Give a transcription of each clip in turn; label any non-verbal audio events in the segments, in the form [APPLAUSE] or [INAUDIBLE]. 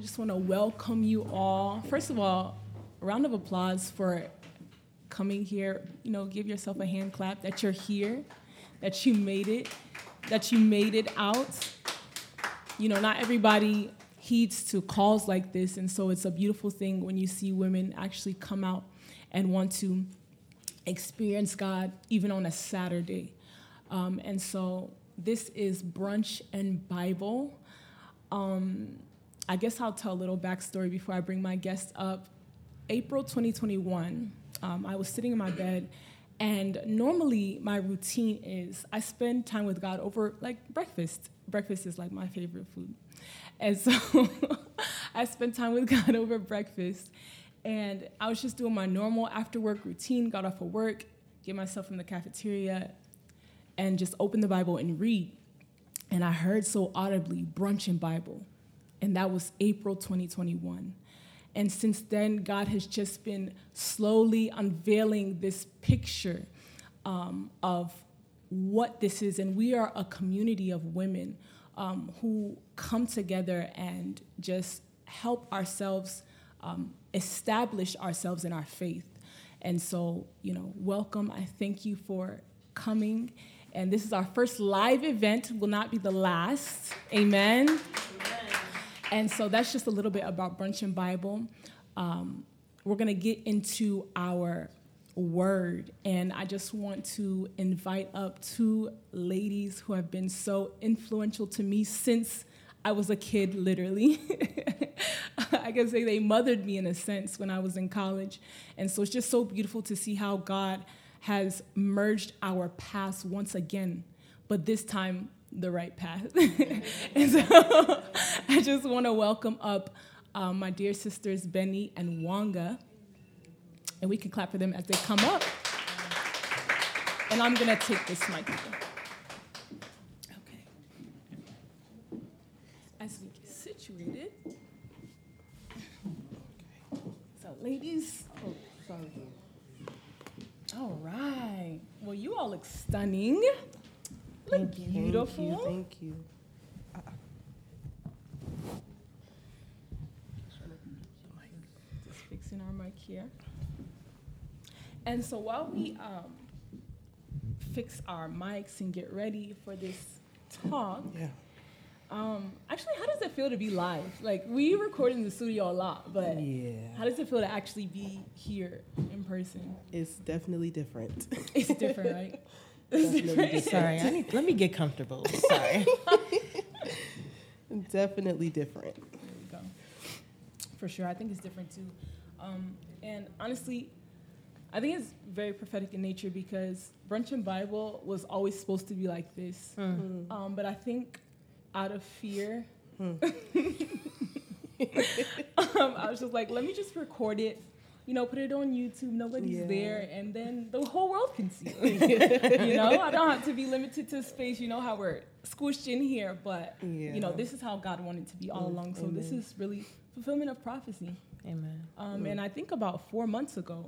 I just want to welcome you all. First of all, a round of applause for coming here. You know, give yourself a hand clap that you're here, that you made it, that you made it out. You know, not everybody heeds to calls like this, and so it's a beautiful thing when you see women actually come out and want to experience God even on a Saturday. Um, and so this is Brunch and Bible. Um, I guess I'll tell a little backstory before I bring my guest up. April 2021, um, I was sitting in my bed, and normally my routine is I spend time with God over like breakfast. Breakfast is like my favorite food. And so [LAUGHS] I spent time with God over breakfast. And I was just doing my normal after work routine, got off of work, get myself from the cafeteria, and just open the Bible and read. And I heard so audibly, brunch and Bible. And that was April 2021. And since then, God has just been slowly unveiling this picture um, of what this is. And we are a community of women um, who come together and just help ourselves um, establish ourselves in our faith. And so, you know, welcome. I thank you for coming. And this is our first live event, will not be the last. Amen. And so that's just a little bit about Brunch and Bible. Um, we're going to get into our word. And I just want to invite up two ladies who have been so influential to me since I was a kid, literally. [LAUGHS] I can say they mothered me in a sense when I was in college. And so it's just so beautiful to see how God has merged our paths once again, but this time the right path. [LAUGHS] and so [LAUGHS] I just want to welcome up um, my dear sisters, Benny and Wanga. And we can clap for them as they come up. And I'm going to take this microphone. Okay. As we get situated. So, ladies. Oh, sorry. All right. Well, you all look stunning. Thank you. Beautiful. Thank you. Thank you. Just fixing our mic here. And so while we um, fix our mics and get ready for this talk, Yeah. um, actually, how does it feel to be live? Like we record in the studio a lot, but Yeah. how does it feel to actually be here in person? It's definitely different. It's different, right? [LAUGHS] Definitely [LAUGHS] different. Sorry, I need, let me get comfortable. Sorry. [LAUGHS] Definitely different. There we go. For sure, I think it's different too. Um, and honestly, I think it's very prophetic in nature because brunch and Bible was always supposed to be like this. Mm. Um, but I think out of fear, Hmm. [LAUGHS] um, I was just like, let me just record it. You know, put it on YouTube. Nobody's Yeah. there, and then the whole world can see it. [LAUGHS] you know, I don't have to be limited to space. You know how we're squished in here, but you know, this is how God wanted to be all Mm, along. So this is really fulfillment of prophecy. Amen. Um, And I think about four months ago,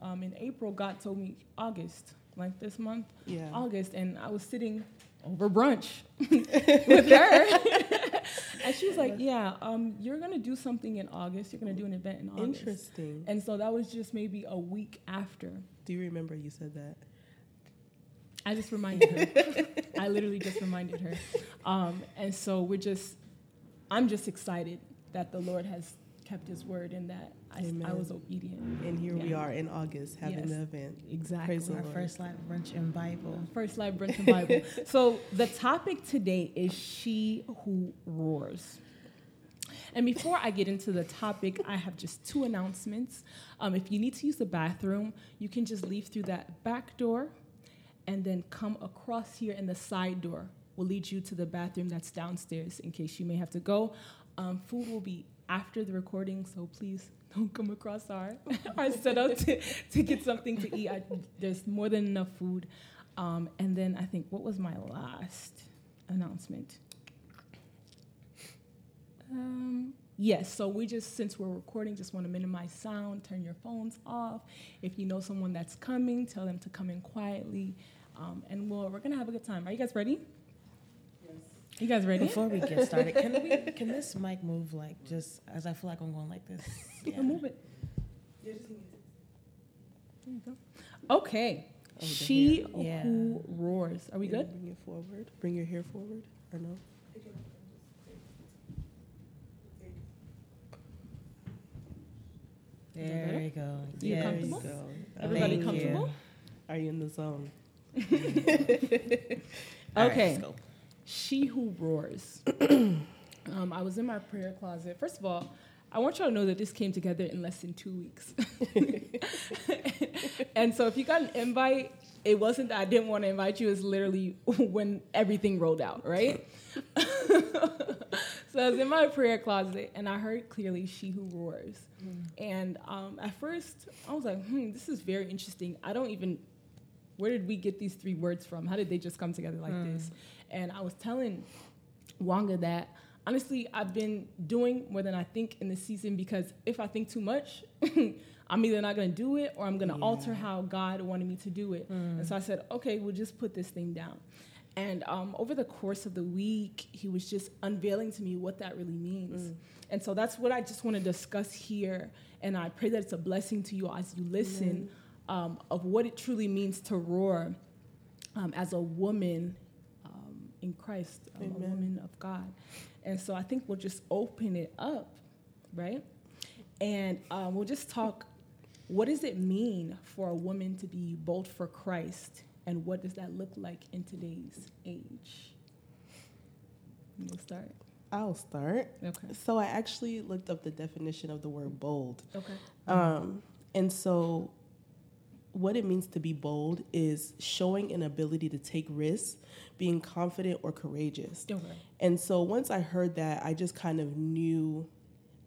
um, in April, God told me August, like this month, Yeah. August, and I was sitting over brunch [LAUGHS] with her. [LAUGHS] [LAUGHS] and she was like, Yeah, um, you're going to do something in August. You're going to do an event in August. Interesting. And so that was just maybe a week after. Do you remember you said that? I just reminded her. [LAUGHS] I literally just reminded her. Um, and so we're just, I'm just excited that the Lord has kept his word in that I, I was obedient. And here we are in August having Yes. the event. Exactly. Praise Our Lord. first live brunch in Bible. First Live Brunch and Bible. [LAUGHS] so the topic today is She Who Roars. And before I get into the topic, I have just two announcements. Um, if you need to use the bathroom, you can just leave through that back door and then come across here in the side door. Will lead you to the bathroom that's downstairs in case you may have to go. Um, food will be after the recording, so please don't come across our, [LAUGHS] our setup to, to get something to eat. I, there's more than enough food. Um, and then I think, what was my last announcement? Um, yes, so we just, since we're recording, just want to minimize sound, turn your phones off. If you know someone that's coming, tell them to come in quietly. Um, and we'll, we're to have a good time. Are you guys ready? You guys ready? Before we get started, can we can this mic move like just as I feel like I'm going like this? [LAUGHS] Yeah. Move it. There you go. Okay. Oh, the she. Yeah. who roars. Are we Yeah, good? Bring it forward. Bring your hair forward, or no? There you go. You Yes. comfortable? You go. Everybody Thank comfortable? you. Are you in the zone? [LAUGHS] All right, Okay. let's go. She who roars. [CLEARS THROAT] um, I was in my prayer closet. First of all, I want y'all to know that this came together in less than two weeks. [LAUGHS] and so if you got an invite, it wasn't that I didn't want to invite you, it's literally [LAUGHS] when everything rolled out, right? [LAUGHS] so I was in my prayer closet and I heard clearly she who roars. And um, at first, I was like, hmm, this is very interesting. I don't even, where did we get these three words from? How did they just come together like this? Hmm. And I was telling Wanga that honestly, I've been doing more than I think in this season because if I think too much, [LAUGHS] I'm either not going to do it or I'm going to alter how God wanted me to do it. Hmm. And so I said, okay, we'll just put this thing down. And um, over the course of the week, he was just unveiling to me what that really means. Hmm. And so that's what I just want to discuss here. And I pray that it's a blessing to you as you listen um, of what it truly means to roar um, as a woman um, in Christ, um, a woman of God. And so I think we'll just open it up, right? And um, we'll just talk what does it mean for a woman to be bold for Christ? And what does that look like in today's age? We'll start. I'll start. Okay. So I actually looked up the definition of the word bold. Okay. Um, and so, what it means to be bold is showing an ability to take risks, being confident or courageous. Okay. And so, once I heard that, I just kind of knew,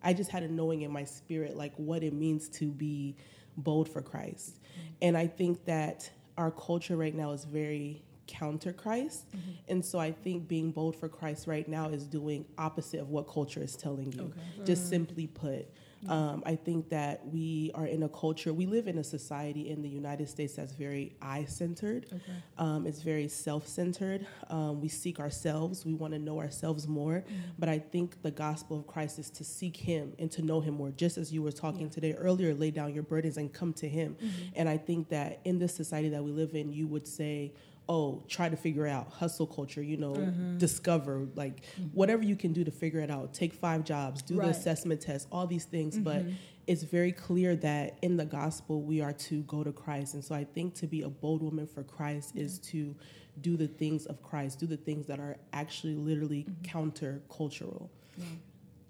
I just had a knowing in my spirit, like what it means to be bold for Christ. Mm-hmm. And I think that our culture right now is very counter Christ. Mm-hmm. And so I think being bold for Christ right now is doing opposite of what culture is telling you. Okay. Just mm. simply put, um, I think that we are in a culture, we live in a society in the United States that's very I centered. Okay. Um, it's very self centered. Um, we seek ourselves, we want to know ourselves more. But I think the gospel of Christ is to seek Him and to know Him more. Just as you were talking today earlier, lay down your burdens and come to Him. And I think that in this society that we live in, you would say, oh, try to figure out hustle culture, you know, mm-hmm. discover, like mm-hmm. whatever you can do to figure it out. Take five jobs, do Right. the assessment test, all these things. But mm-hmm. it's very clear that in the gospel, we are to go to Christ. And so I think to be a bold woman for Christ is to do the things of Christ, do the things that are actually literally counter cultural. Yeah.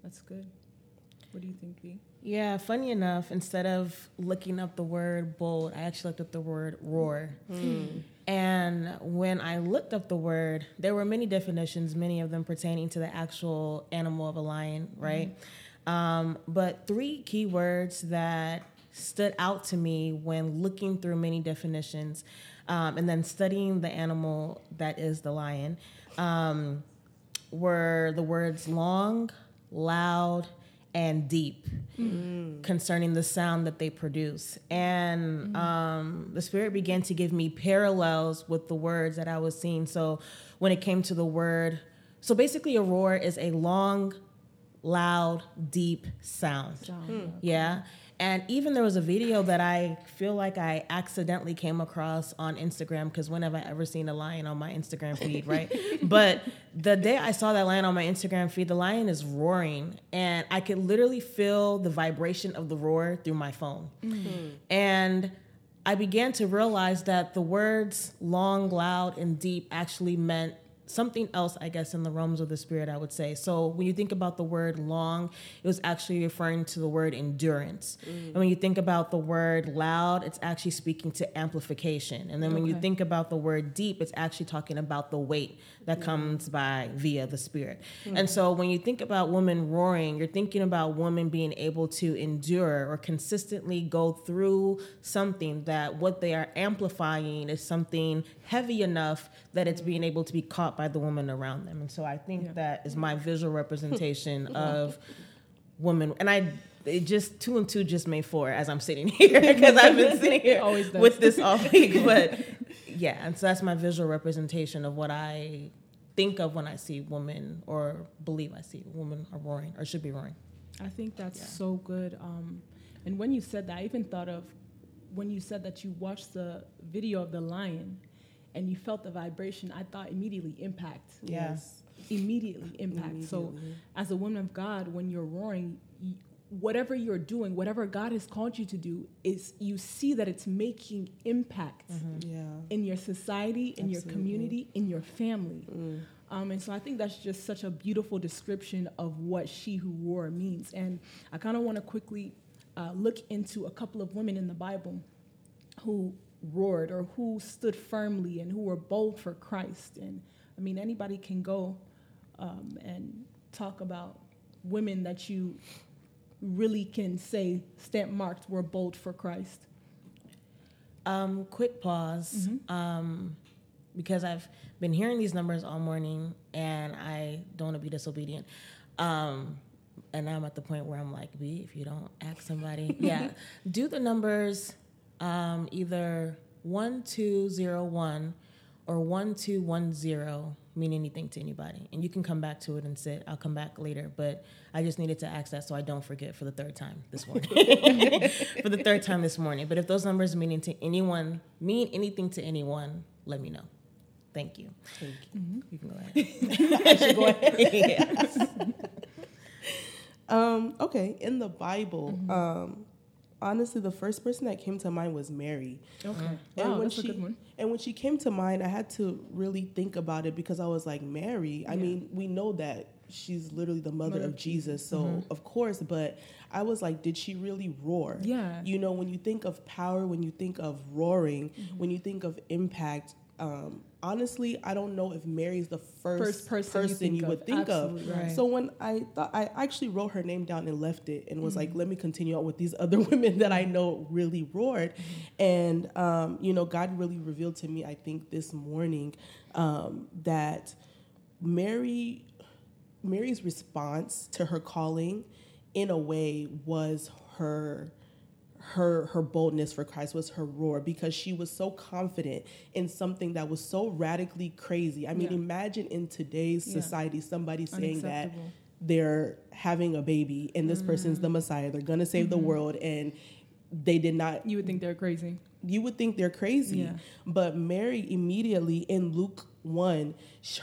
That's good. What do you think, V? Yeah, funny enough, instead of looking up the word bold, I actually looked up the word roar. Hmm. And when I looked up the word, there were many definitions, many of them pertaining to the actual animal of a lion, right? Um, but three key words that stood out to me when looking through many definitions um, and then studying the animal that is the lion um, were the words long, loud, and deep concerning the sound that they produce. And um, the Spirit began to give me parallels with the words that I was seeing. So when it came to the word, so basically, a roar is a long, loud, deep sound. John. Yeah. And even there was a video that I feel like I accidentally came across on Instagram because when have I ever seen a lion on my Instagram feed, right? [LAUGHS] but the day I saw that lion on my Instagram feed, the lion is roaring and I could literally feel the vibration of the roar through my phone. Mm-hmm. And I began to realize that the words long, loud, and deep actually meant something else, I guess, in the realms of the spirit, I would say. So when you think about the word long, it was actually referring to the word endurance. And when you think about the word loud, it's actually speaking to amplification. And then when you think about the word deep, it's actually talking about the weight that comes by via the spirit. Hmm. And so when you think about women roaring, you're thinking about women being able to endure or consistently go through something that what they are amplifying is something heavy enough that it's being able to be caught by the woman around them. And so I think Yeah. that is my visual [LAUGHS] representation of women. And I it just two and two just made four as I'm sitting [LAUGHS] here because I've been sitting [LAUGHS] here with this all week. But yeah, and so that's my visual representation of what I think of when I see women or believe I see women are roaring or should be roaring. I think that's Yeah. so good. Um, and when you said that, I even thought of when you said that you watched the video of the lion and you felt the vibration. I thought immediately impact. Yes. Immediately impact. So, as a woman of God, when you're roaring, whatever you're doing, whatever God has called you to do, is you see that it's making impact Yeah. in your society, in your community, in your family. Mm. Um, and so I think that's just such a beautiful description of what she who roar means. And I kind of want to quickly uh, look into a couple of women in the Bible who roared or who stood firmly and who were bold for Christ. And I mean, anybody can go um, and talk about women that you really can say stamp marked were bold for Christ. Um, quick pause. Um, because I've been hearing these numbers all morning and I don't want to be disobedient. Um, and now I'm at the point where I'm like, B, if you don't ask somebody, [LAUGHS] yeah, do the numbers um, either 1201 or 1210 mean anything to anybody. And you can come back to it and sit. I'll come back later. But I just needed to ask that so I don't forget for the third time this morning. [LAUGHS] for the third time this morning. But if those numbers mean to anyone, mean anything to anyone, let me know. Thank you. Thank you. You can go ahead. I should go ahead. yes. [LAUGHS] Um, okay, in the Bible, um, honestly, the first person that came to mind was Mary. Okay. And Wow, when that's she a good one. and when she came to mind, I had to really think about it because I was like, Mary. I Yeah. mean, we know that she's literally the mother, Mother of Jesus, so of course. But I was like, did she really roar? Yeah. You know, when you think of power, when you think of roaring, Mm-hmm. when you think of impact. Um, honestly, I don't know if Mary's the first, First person you think would of. think Absolutely of. right. So when I thought, I actually wrote her name down and left it, and was Mm-hmm. like, let me continue on with these other [LAUGHS] women that I know really roared, Mm-hmm. and um, you know, God really revealed to me, I think this morning, um, that Mary, Mary's response to her calling, in a way, was her her her boldness for Christ was her roar because she was so confident in something that was so radically crazy. I mean, Yeah. imagine in today's Yeah. society somebody saying that they're having a baby and this person's the mm-hmm. Messiah, they're gonna save the mm-hmm. world and they did not You would think they're crazy. you would think they're crazy. Yeah. But Mary immediately in Luke 1,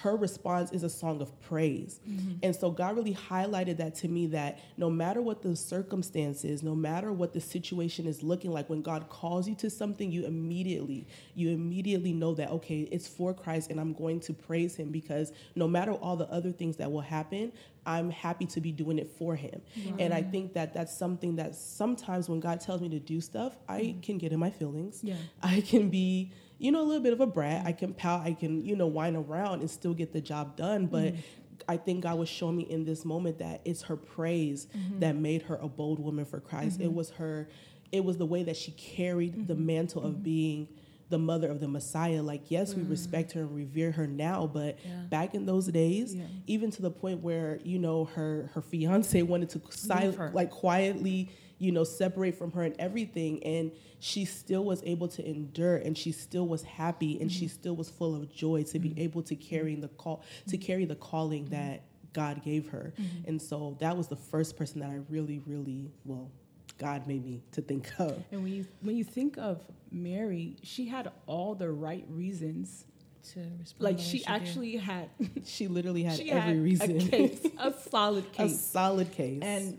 her response is a song of praise. Mm-hmm. And so God really highlighted that to me that no matter what the circumstances, no matter what the situation is looking like, when God calls you to something, you immediately, you immediately know that, okay, it's for Christ and I'm going to praise him because no matter all the other things that will happen, I'm happy to be doing it for him. And I think that that's something that sometimes when God tells me to do stuff, I can get in my feelings. Yeah. I can be, you know, a little bit of a brat. I can pout. I can, you know, whine around and still get the job done. But mm-hmm. I think God was showing me in this moment that it's her praise mm-hmm. that made her a bold woman for Christ. It mm-hmm. was her, it was the way that she carried the mantle of being the mother of the Messiah. Like, yes, we respect her and revere her now, but Yeah. back in those days, Yeah. even to the point where you know her her fiance wanted to like quietly, you know, separate from her and everything, and she still was able to endure, and she still was happy, and she mm-hmm. still was full of joy to be mm-hmm. able to carry the call to carry the calling mm-hmm. that God gave her, and so that was the first person that I really, really well. God made me to think [LAUGHS] of. And when you when you think of Mary, she had all the right reasons. To respond Like the way she do. actually had [LAUGHS] She literally had she every had reason, a case, a solid [LAUGHS] case, a solid case, and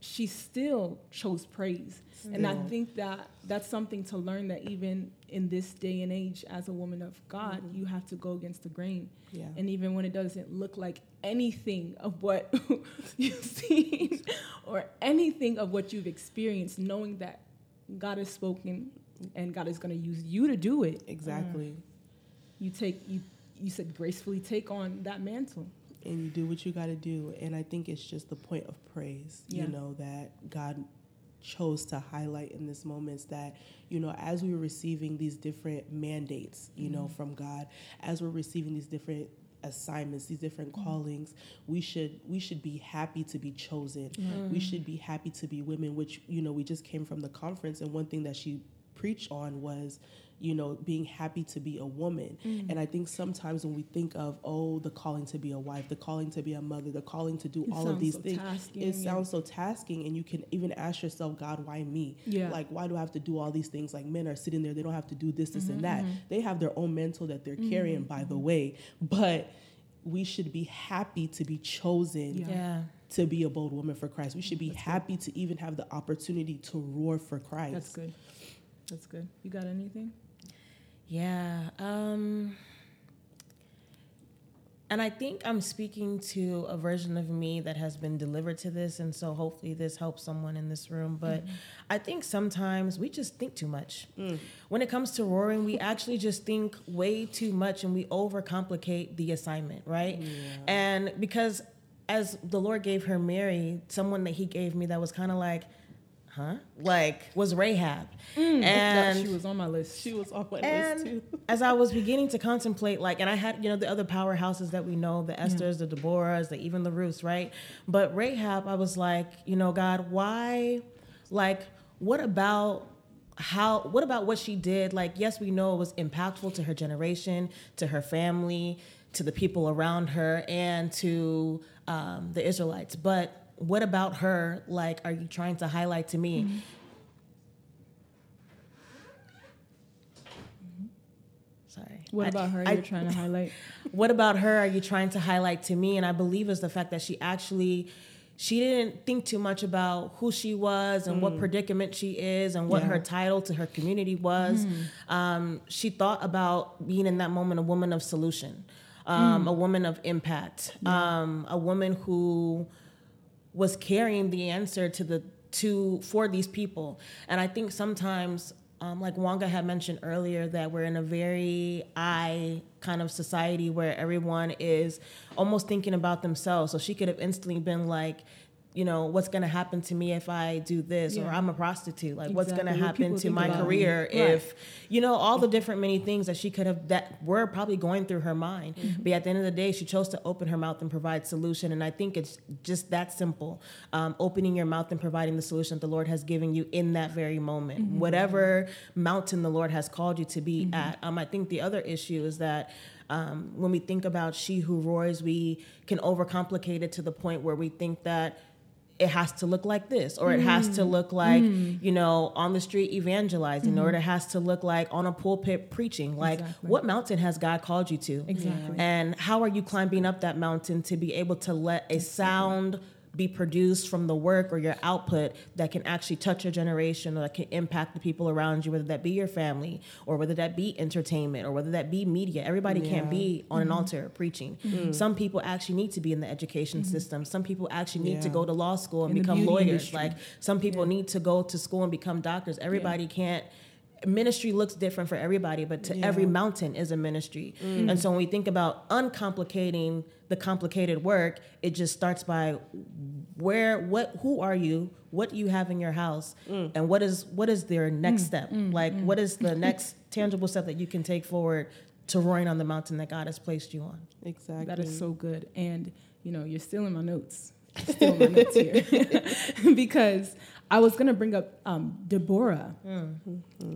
she still chose praise. And i think that that's something to learn that even in this day and age as a woman of god mm-hmm. you have to go against the grain. Yeah. and even when it doesn't look like anything of what [LAUGHS] you've seen [LAUGHS] or anything of what you've experienced knowing that god has spoken and god is going to use you to do it. Exactly. you take you you said gracefully take on that mantle and you do what you got to do. And I think it's just the point of praise, Yeah. you know, that God chose to highlight in this moment is that, you know, as we were receiving these different mandates, you know, mm-hmm. from God, as we're receiving these different assignments these different mm-hmm. callings we should we should be happy to be chosen. Mm-hmm. We should be happy to be women which you know we just came from the conference. And one thing that she preached on was you know, being happy to be a woman. Mm. And I think sometimes when we think of, oh, the calling to be a wife, the calling to be a mother, the calling to do It all of these so things, tasking, it yeah. sounds so tasking. And you can even ask yourself, God, why me? Yeah. Like, why do I have to do all these things? Like, men are sitting there, they don't have to do this, this, Mm-hmm, and that. They have their own mental that they're carrying, by the way. But we should be happy to be chosen Yeah. Yeah. to be a bold woman for Christ. We should be happy to even have the opportunity to roar for Christ. That's good. That's good. You got anything? Yeah. Um, and I think I'm speaking to a version of me that has been delivered to this. And so hopefully this helps someone in this room. But I think sometimes we just think too much. When it comes to roaring, we actually just think way too much and we overcomplicate the assignment, right? And because as the Lord gave her Mary, someone that he gave me that was kind of like, huh? Like, was Rahab. Yeah, And she was on my list. She was on my list too. [LAUGHS] as I was beginning to contemplate, like, and I had, you know, the other powerhouses that we know, the Esthers, the Deborahs, the even the Ruths, right? But Rahab, I was like, you know, God, why, like, what about how, what about what she did? Like, yes, we know it was impactful to her generation, to her family, to the people around her, and to um, the Israelites. But what about her? Like, are you trying to highlight to me? Sorry. What I- about her I- you're trying to highlight? [LAUGHS] what about her are you trying to highlight to me and i believe is the fact that she actually she didn't think too much about who she was and what predicament she is and what Yeah. her title to her community was um, she thought about being in that moment a woman of solution um, a woman of impact um, a woman who was carrying the answer to the to for these people. And i think sometimes um, like wanga had mentioned earlier that we're in a very i kind of society where everyone is almost thinking about themselves. So she could have instantly been like you know what's going to happen to me if i do this or i'm a prostitute like what's going to happen to my about me. career Right. if you know all the different many things that she could have that were probably going through her mind Mm-hmm. but at the end of the day she chose to open her mouth and provide solution and i think it's just that simple um, opening your mouth and providing the solution that the lord has given you in that very moment Mm-hmm. whatever mountain the lord has called you to be at um, i think the other issue is that um, when we think about she who roars we can overcomplicate it to the point where we think that it has to look like this or it has Mm. to look like you know on the street evangelizing Mm-hmm. or it has to look like on a pulpit preaching like Exactly. what mountain has god called you to Exactly. and how are you climbing up that mountain to be able to let a sound be produced from the work or your output that can actually touch your generation or that can impact the people around you, whether that be your family or whether that be entertainment or whether that be media. Everybody can't be on an mm-hmm. altar preaching. Mm-hmm. Some people actually need to be in the education mm-hmm. system. Some people actually need to go to law school and In become lawyers. industry. Like some people need to go to school and become doctors. Everybody can't ministry looks different for everybody, but to every mountain is a ministry. Mm. And so when we think about uncomplicating the complicated work, it just starts by where what who are you? What do you have in your house? And what is what is their next step? Like what is the [LAUGHS] next tangible step that you can take forward to roaring on the mountain that God has placed you on? Exactly. That is so good. And you know, you're stealing my notes. [LAUGHS] You're stealing my notes here. [LAUGHS] because I was gonna bring up um, Deborah.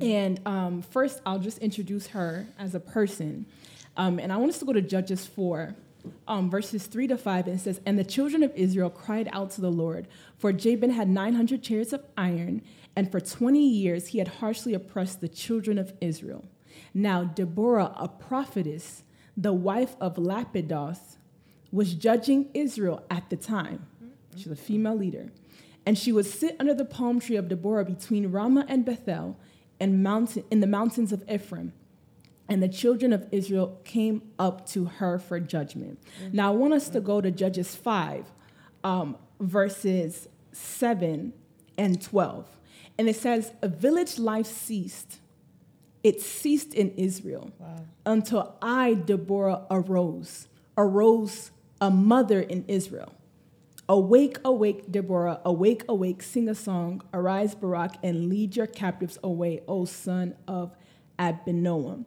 And um, first I'll just introduce her as a person. Um, and I want us to go to Judges 4, um, verses 3 to 5. And it says, And the children of Israel cried out to the Lord, for Jabin had 900 chariots of iron, and for 20 years he had harshly oppressed the children of Israel. Now Deborah, a prophetess, the wife of Lapidoth, was judging Israel at the time. She's a female leader. And she would sit under the palm tree of Deborah between Ramah and Bethel and mountain, in the mountains of Ephraim. And the children of Israel came up to her for judgment. Now, I want us to go to Judges 5, um, verses 7 and 12. And it says, A village life ceased. It ceased in Israel until I, Deborah, arose, arose a mother in Israel. Awake, awake, Deborah, awake, awake, sing a song, arise, Barak, and lead your captives away, O son of Abinoam.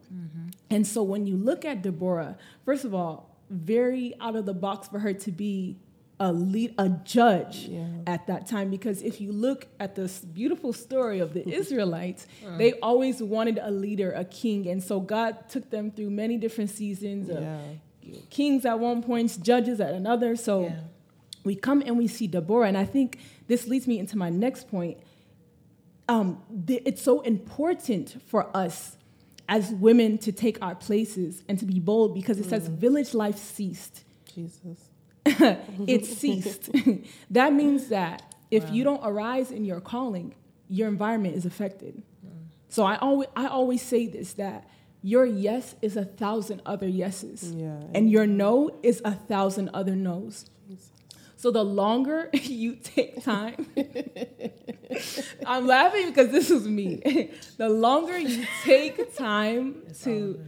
And so when you look at Deborah, first of all, very out of the box for her to be a lead a judge Yeah. at that time because if you look at this beautiful story of the [LAUGHS] Israelites, uh-huh. they always wanted a leader, a king, and so God took them through many different seasons of Yeah. kings at one point, judges at another. So Yeah. we come and we see Deborah, and I think this leads me into my next point. Um, th- it's so important for us as women to take our places and to be bold because it says village life ceased. Jesus. [LAUGHS] it ceased. [LAUGHS] that means that if you don't arise in your calling, your environment is affected. So I always I always say this that your yes is a thousand other yeses. Yeah. And your no is a thousand other no's. So the longer [LAUGHS] you take time, [LAUGHS] I'm laughing because this is me. [LAUGHS] the longer you take time It's to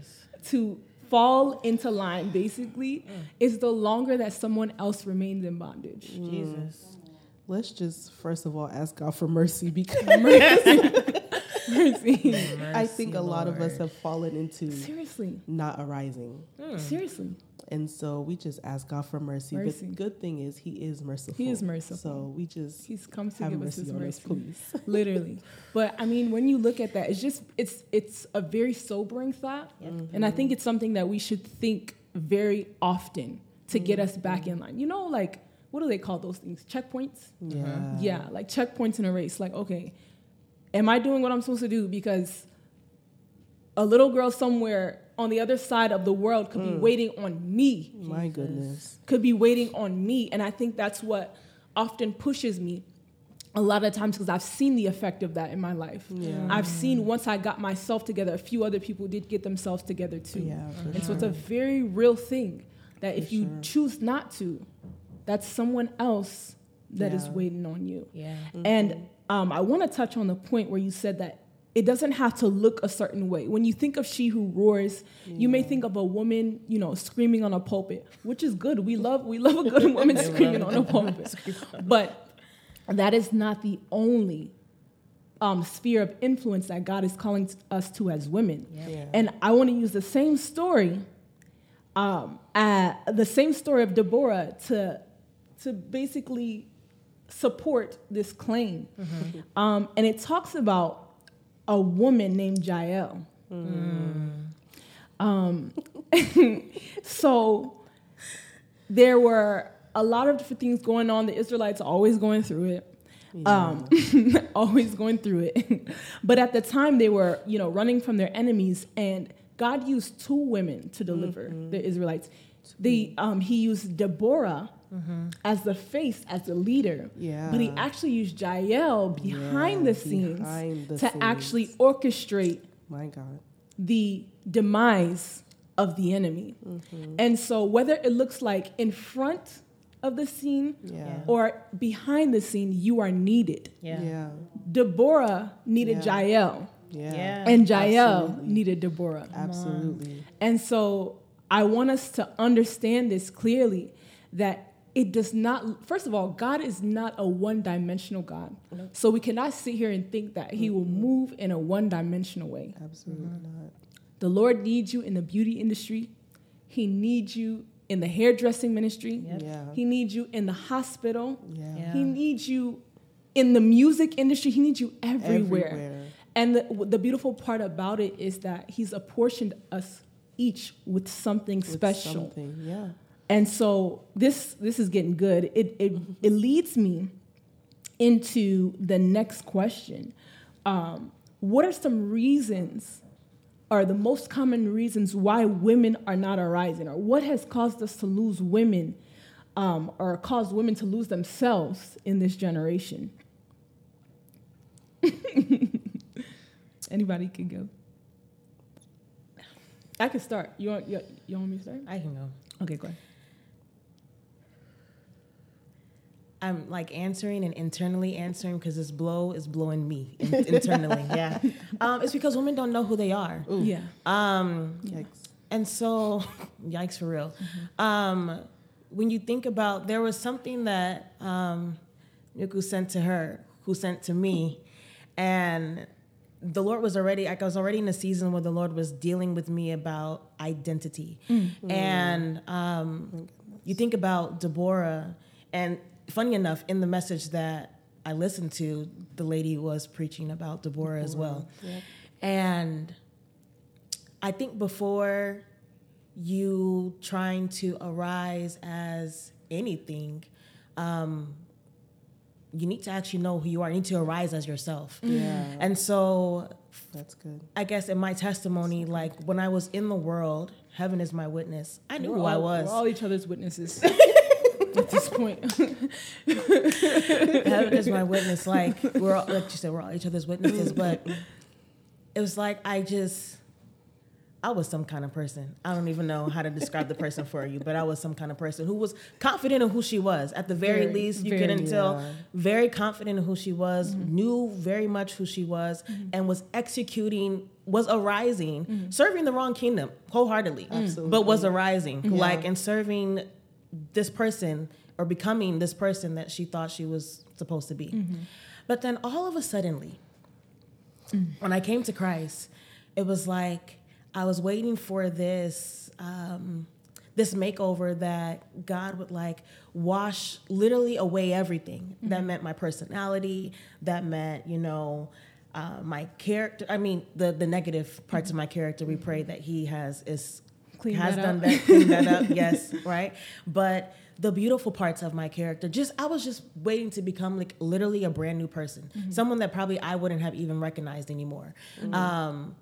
to fall into line, basically, mm. is the longer that someone else remains in bondage. Mm. Jesus. Let's just first of all ask God for mercy because Mercy. I [LAUGHS] think a Mercy, lot of us have fallen into Seriously. not arising. Hmm. Mm. Seriously. And so we just ask God for mercy. Mercy. But the good thing is He is merciful. He is merciful. So we just He's come to have give us mercy his on us, mercy. please. [LAUGHS] literally but i mean when you look at that it's just it's it's a very sobering thought and i think it's something that we should think very often to mm-hmm. get us back in line you know like what do they call those things checkpoints Yeah. yeah like checkpoints in a race like okay am i doing what i'm supposed to do because a little girl somewhere on the other side of the world could be mm. waiting on me My goodness. could be waiting on me. And I think that's what often pushes me a lot of times because I've seen the effect of that in my life. Yeah. I've seen once I got myself together, a few other people did get themselves together too. Yeah, for and so it's a very real thing that if you sure. choose not to, that's someone else that is Yeah. waiting on you. Yeah. Mm-hmm. And um, I want to touch on the point where you said that it doesn't have to look a certain way. When you think of she who roars, you may think of a woman, you know, screaming on a pulpit, which is good. We love we love a good [LAUGHS] woman screaming on a pulpit. [LAUGHS] But that is not the only um, sphere of influence that God is calling t- us to as women. Yeah. And I want to use the same story, um, uh, the same story of Deborah to, to basically support this claim. Um, and it talks about a woman named Jael. Um, [LAUGHS] so there were a lot of different things going on. The Israelites always going through it. Um, [LAUGHS] always going through it. [LAUGHS] but at the time, they were, you know, running from their enemies, and God used two women to deliver the Israelites. They, um, he used Deborah as the face, as the leader. Yeah. But he actually used Jael behind Yeah, the scenes behind the to scenes. actually orchestrate My God. the demise of the enemy. Mm-hmm. And so, whether it looks like in front of the scene Yeah. or behind the scene, you are needed. Yeah. Yeah. Deborah needed Yeah. Jael, Yeah. Yeah. and Jael Absolutely. needed Deborah. Absolutely. And so, I want us to understand this clearly that it does not, first of all, God is not a one dimensional God. So, we cannot sit here and think that He will move in a one dimensional way. Absolutely mm-hmm. not. The Lord needs you in the beauty industry. He needs you in the hairdressing ministry. Yep. Yeah. He needs you in the hospital. Yeah. Yeah. He needs you in the music industry. He needs you everywhere. Everywhere. And the, the beautiful part about it is that He's apportioned us each with something With special. Something. Yeah. And so this this is getting good. It it, it leads me into the next question. Um, what are some reasons, or the most common reasons why women are not arising, or what has caused us to lose women, um, or caused women to lose themselves in this generation? [LAUGHS] Anybody can go. I can start. You want you, you want me to start? I can go. Okay, go ahead. I'm like answering and internally answering because this blow is blowing me in- internally. [LAUGHS] Yeah. Um, it's because women don't know who they are. Ooh. Yeah. Um, Yikes. And so, [LAUGHS] yikes for real. Um, when you think about, there was something that um, Nuku sent to her, who sent to me, and the Lord was already, like I was already in a season where the Lord was dealing with me about identity. And um, you think about Deborah And funny enough, in the message that I listened to, the lady was preaching about Deborah, as well. Yep. And I think before you trying to arise as anything, um, you need to actually know who you are. You need to arise as yourself. Yeah. And so That's good. I guess in my testimony, like when I was in the world, heaven is my witness. I knew We're who I was. We're all each other's witnesses [LAUGHS] at this point. heaven is my witness. Like we're all, like you said, we're all each other's witnesses. But it was like I just, I was some kind of person. I don't even know how to describe the person for you, but I was some kind of person who was confident in who she was. At the very, Very, least, you very, couldn't tell. yeah. Very confident in who she was, mm-hmm. knew very much who she was, mm-hmm. and was executing. Was arising, mm-hmm. serving the wrong kingdom wholeheartedly, Absolutely. but was arising, Yeah. like and serving this person or becoming this person that she thought she was supposed to be. But then all of a suddenly, when I came to Christ, it was like I was waiting for this um, this makeover that God would like wash literally away everything. That meant my personality. That meant you know. Uh, my character, I mean, the the negative parts of my character, we pray that He has is Clean has that done up. that, cleaned that up, [LAUGHS] yes, right. But the beautiful parts of my character, just I was just waiting to become like literally a brand new person, mm-hmm. someone that probably I wouldn't have even recognized anymore. Mm-hmm. Um,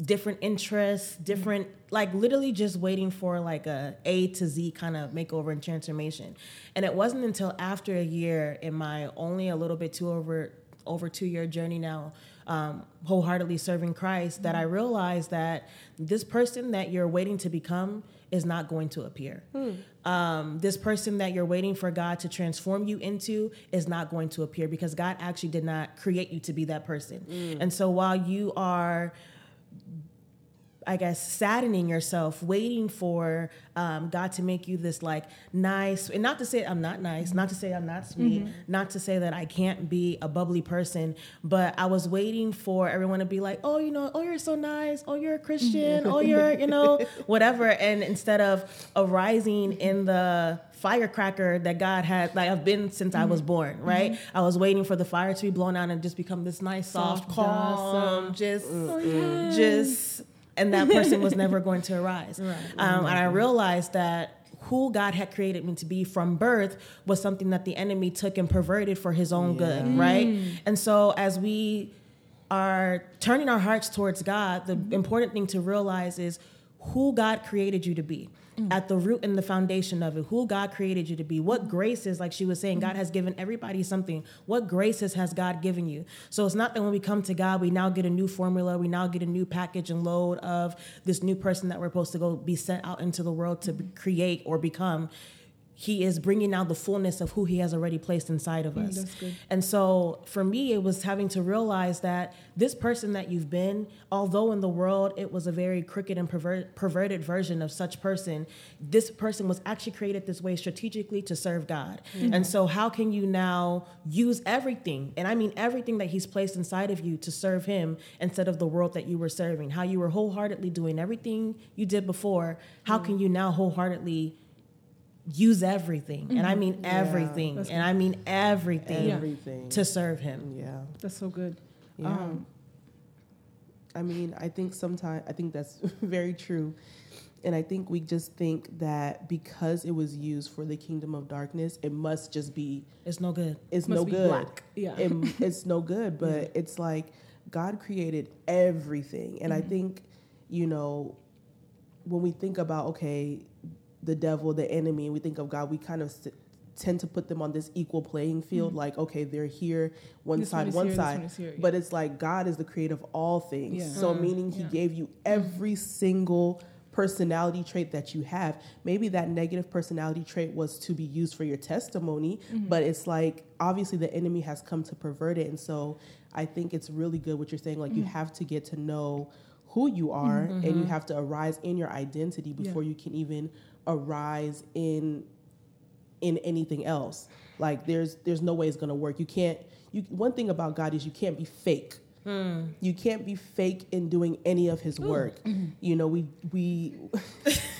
different interests, mm-hmm. different like literally just waiting for like a A to Z kind of makeover and transformation. And it wasn't until after a year in my only a little bit too over over two year journey now, um, wholeheartedly serving Christ, that I realized that this person that you're waiting to become is not going to appear. Um, this person that you're waiting for God to transform you into is not going to appear because God actually did not create you to be that person. And so while you are I guess saddening yourself, waiting for um, God to make you this like nice, and not to say I'm not nice, not to say I'm not sweet, mm-hmm. not to say that I can't be a bubbly person, but I was waiting for everyone to be like, oh, you know, oh, you're so nice, oh, you're a Christian, mm-hmm. oh, you're, you know, [LAUGHS] whatever. And instead of arising in the firecracker that God had, like I've been since I was mm-hmm. born, right? I was waiting for the fire to be blown out and just become this nice, soft, Soft, calm, docile. just Oh, yeah. just and that person was never [LAUGHS] going to arise. Right. um, and i realized that who god had created me to be from birth was something that the enemy took and perverted for his own good right? And so as we are turning our hearts towards god the important thing to realize is who god created you to be Mm. at the root and the foundation of it. Who god created you to be. What graces like she was saying god mm-hmm. has given everybody something. What graces has god given you? So it's not that when we come to god we now get a new formula we now get a new package and load of this new person that we're supposed to go be sent out into the world to be- create or become he is bringing out the fullness of who he has already placed inside of mm, us that's good. and so for me, it was having to realize that this person that you've been, although in the world it was a very crooked and pervert, perverted version of such person, this person was actually created this way strategically to serve God. Mm-hmm. And so, how can you now use everything, and I mean everything that He's placed inside of you to serve Him instead of the world that you were serving? How you were wholeheartedly doing everything you did before, how mm. can you now wholeheartedly use everything? And I mean everything, That's and I mean everything Everything. to serve him. yeah. That's so good. Yeah. Um, I mean, I think sometimes I think that's [LAUGHS] very true. And I think we just think that because it was used for the kingdom of darkness, it must just be It's no good. it's Must no be good. black. Yeah. It, [LAUGHS] it's no good, but it's like God created everything. And I think, you know, when we think about okay, the devil, the enemy, and we think of God, we kind of s- tend to put them on this equal playing field. Mm-hmm. Like, okay, they're here, one This side, one one here, side. one here, But it's like God is the creator of all things. Yeah. So mm-hmm. meaning He Yeah. gave you mm-hmm. every single personality trait that you have. Maybe that negative personality trait was to be used for your testimony, but it's like obviously the enemy has come to pervert it. And so I think it's really good what you're saying. Like you mm. have to get to know who you are and you have to arise in your identity before you can even arise in in anything else. Like there's there's no way it's gonna work. You can't. You one thing about God is you can't be fake. Hmm. You can't be fake in doing any of His work. [LAUGHS] You know we we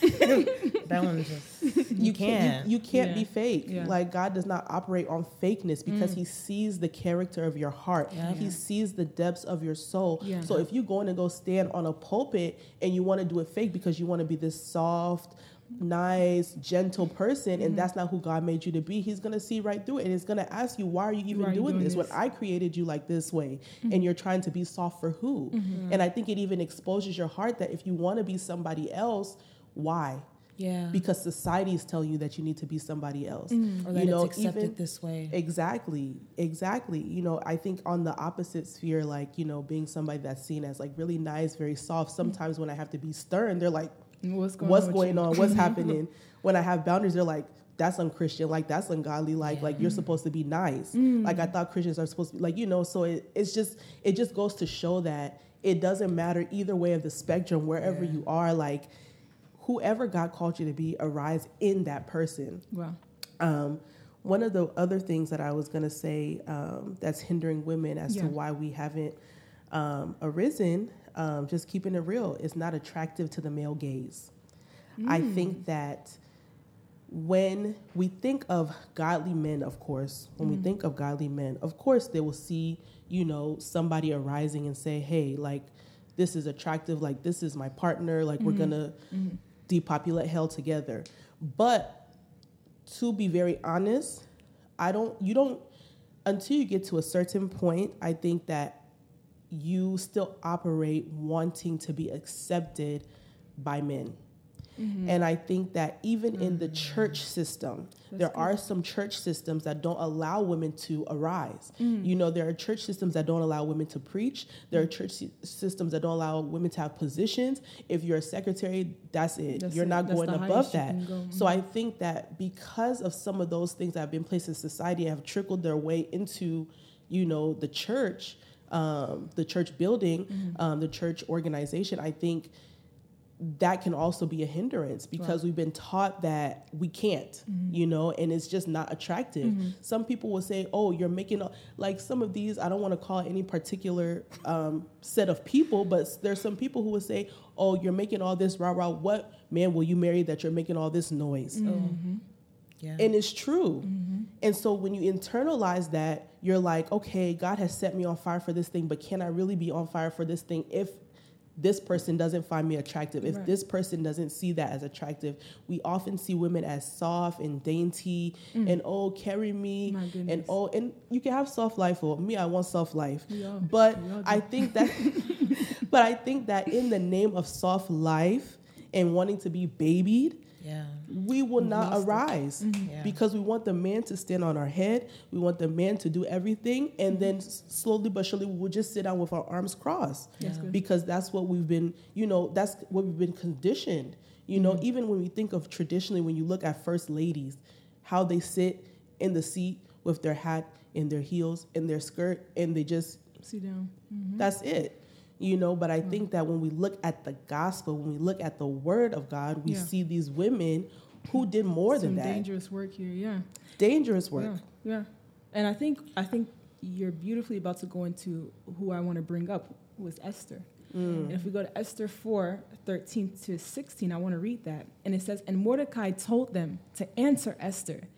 that one just [LAUGHS] you, you can't. can't you, you can't Yeah. be fake Yeah. like god does not operate on fakeness because he mm. sees the character of your heart Yep. he sees the depths of your soul Yeah. so if you go in and go stand on a pulpit and you want to do it fake because you want to be this soft nice gentle person Mm-hmm. and that's not who god made you to be he's going to see right through it and he's going to ask you why are you even are you doing, doing this? this? Mm-hmm. when i created you like this way and you're trying to be soft for who and i think it even exposes your heart that if you want to be somebody else why yeah. because society is telling you that you need to be somebody else. or that you know, it's accepted even- this way. Exactly, exactly. You know, I think on the opposite sphere, like you know, being somebody that's seen as like really nice, very soft. Sometimes when I have to be stern, they're like, What's going "What's on? going on? What's [LAUGHS] happening?" When I have boundaries, they're like, "That's unchristian. Like that's ungodly. Like like you're supposed to be nice. Like I thought Christians are supposed to be like you know." So it, it's just it just goes to show that it doesn't matter either way of the spectrum, wherever Yeah. you are. Like whoever God called you to be, arise in that person. Wow. Um, one of the other things that I was going to say um, that's hindering women as Yeah. to why we haven't um, arisen, um, just keeping it real, is not attractive to the male gaze. I hmm. think that when we think of godly men, of course, when we hmm. think of godly men, of course, they will see, you know, somebody arising and say, hey, like, this is attractive, like, this is my partner, like, we're hmm. going to depopulate hell together. But to be very honest, I don't, you don't, until you get to a certain point, I think that you still operate wanting to be accepted by men. Mm-hmm. And I think that even in the mm. church system, there are some church systems that don't allow women to arise. Mm. You know, there are church systems that don't allow women to preach. There are mm. church sy- systems that don't allow women to have positions. If you're a secretary, that's it. That's you're it. not That's going above that. go. Mm-hmm. So I think that because of some of those things that have been placed in society have trickled their way into, you know, the church, um, the church building, Mm-hmm. um, the church organization, I think that can also be a hindrance because we've been taught that we can't, Mm-hmm. you know, and it's just not attractive. Some people will say, "Oh, you're making a, like some of these." I don't want to call any particular um, set of people, but there's some people who will say, "Oh, you're making all this rah rah. What man will you marry that you're making all this noise?" Mm-hmm. Yeah. And it's true. And so when you internalize that, you're like, okay, God has set me on fire for this thing, but can I really be on fire for this thing if this person doesn't find me attractive, if Right. this person doesn't see that as attractive? We often see women as soft and dainty and oh, carry me. Mm. And oh, and you can have soft life. Or me, I want soft life. All- But do. I think that, [LAUGHS] but I think that in the name of soft life and wanting to be babied, yeah. we will not arise mm-hmm. Yeah. because we want the man to stand on our head. We want the man to do everything, and then mm-hmm. slowly but surely we will just sit down with our arms crossed Yeah. because that's what we've been. You know, that's what we've been conditioned. You know, mm-hmm. even when we think of traditionally, when you look at first ladies, how they sit in the seat with their hat in their heels in their skirt, and they just Sit down. that's it. You know, but I mm. think that when we look at the gospel, when we look at the word of God, we Yeah. see these women who did more Some than that. dangerous work here. Yeah. Dangerous work. Yeah, yeah. And I think I think you're beautifully about to go into who I want to bring up, was Esther. Mm. And if we go to Esther 4, 13 to 16, I want to read that. And it says, And Mordecai told them to answer Esther,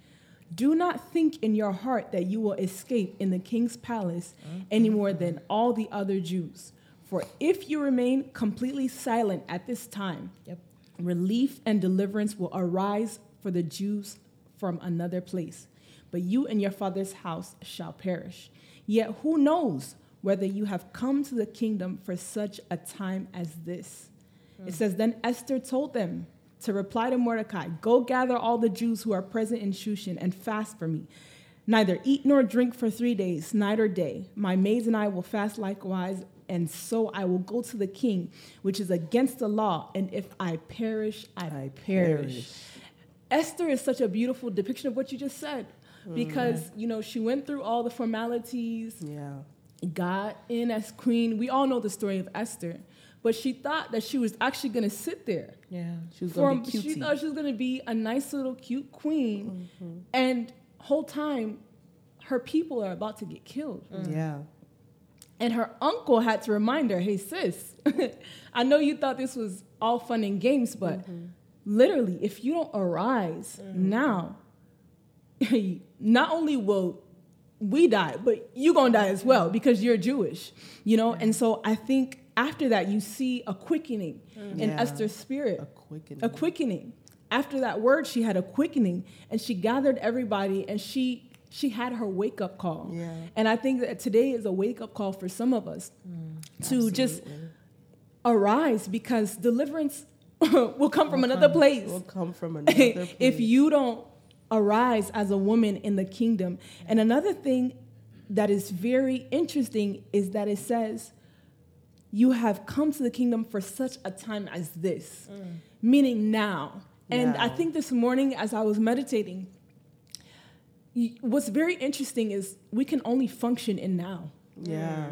Do not think in your heart that you will escape in the king's palace oh. any more than all the other Jews. For if you remain completely silent at this time, Yep. relief and deliverance will arise for the Jews from another place, but you and your father's house shall perish. Yet who knows whether you have come to the kingdom for such a time as this? Hmm. It says, Then Esther told them to reply to Mordecai Go gather all the Jews who are present in Shushan and fast for me. Neither eat nor drink for three days, night or day. My maids and I will fast likewise, and so I will go to the king, which is against the law. And if I perish, I, I perish. perish. Esther is such a beautiful depiction of what you just said, because mm. you know she went through all the formalities, Yeah. got in as queen. We all know the story of Esther, but she thought that she was actually going to sit there. Yeah. She was gonna From, be she thought she was going to be a nice little cute queen, mm-hmm. and whole time, her people are about to get killed. Yeah. And her uncle had to remind her, "Hey sis, [LAUGHS] I know you thought this was all fun and games, but mm-hmm. literally, if you don't arise mm-hmm. now, [LAUGHS] not only will we die, but you're gonna die as well because you're Jewish, you know? And so I think after that, you see a quickening mm-hmm. in Yeah. Esther's spirit A quickening. a quickening. After that word, she had a quickening, and she gathered everybody, and she she had her wake up call. Yeah. And I think that today is a wake up call for some of us mm, to just arise because deliverance [LAUGHS] will come from another place will come from [LAUGHS] another place. if you don't arise as a woman in the kingdom. And another thing that is very interesting is that it says, You have come to the kingdom for such a time as this, mm. meaning now. And I think this morning, as I was meditating, what's very interesting is we can only function in now. yeah.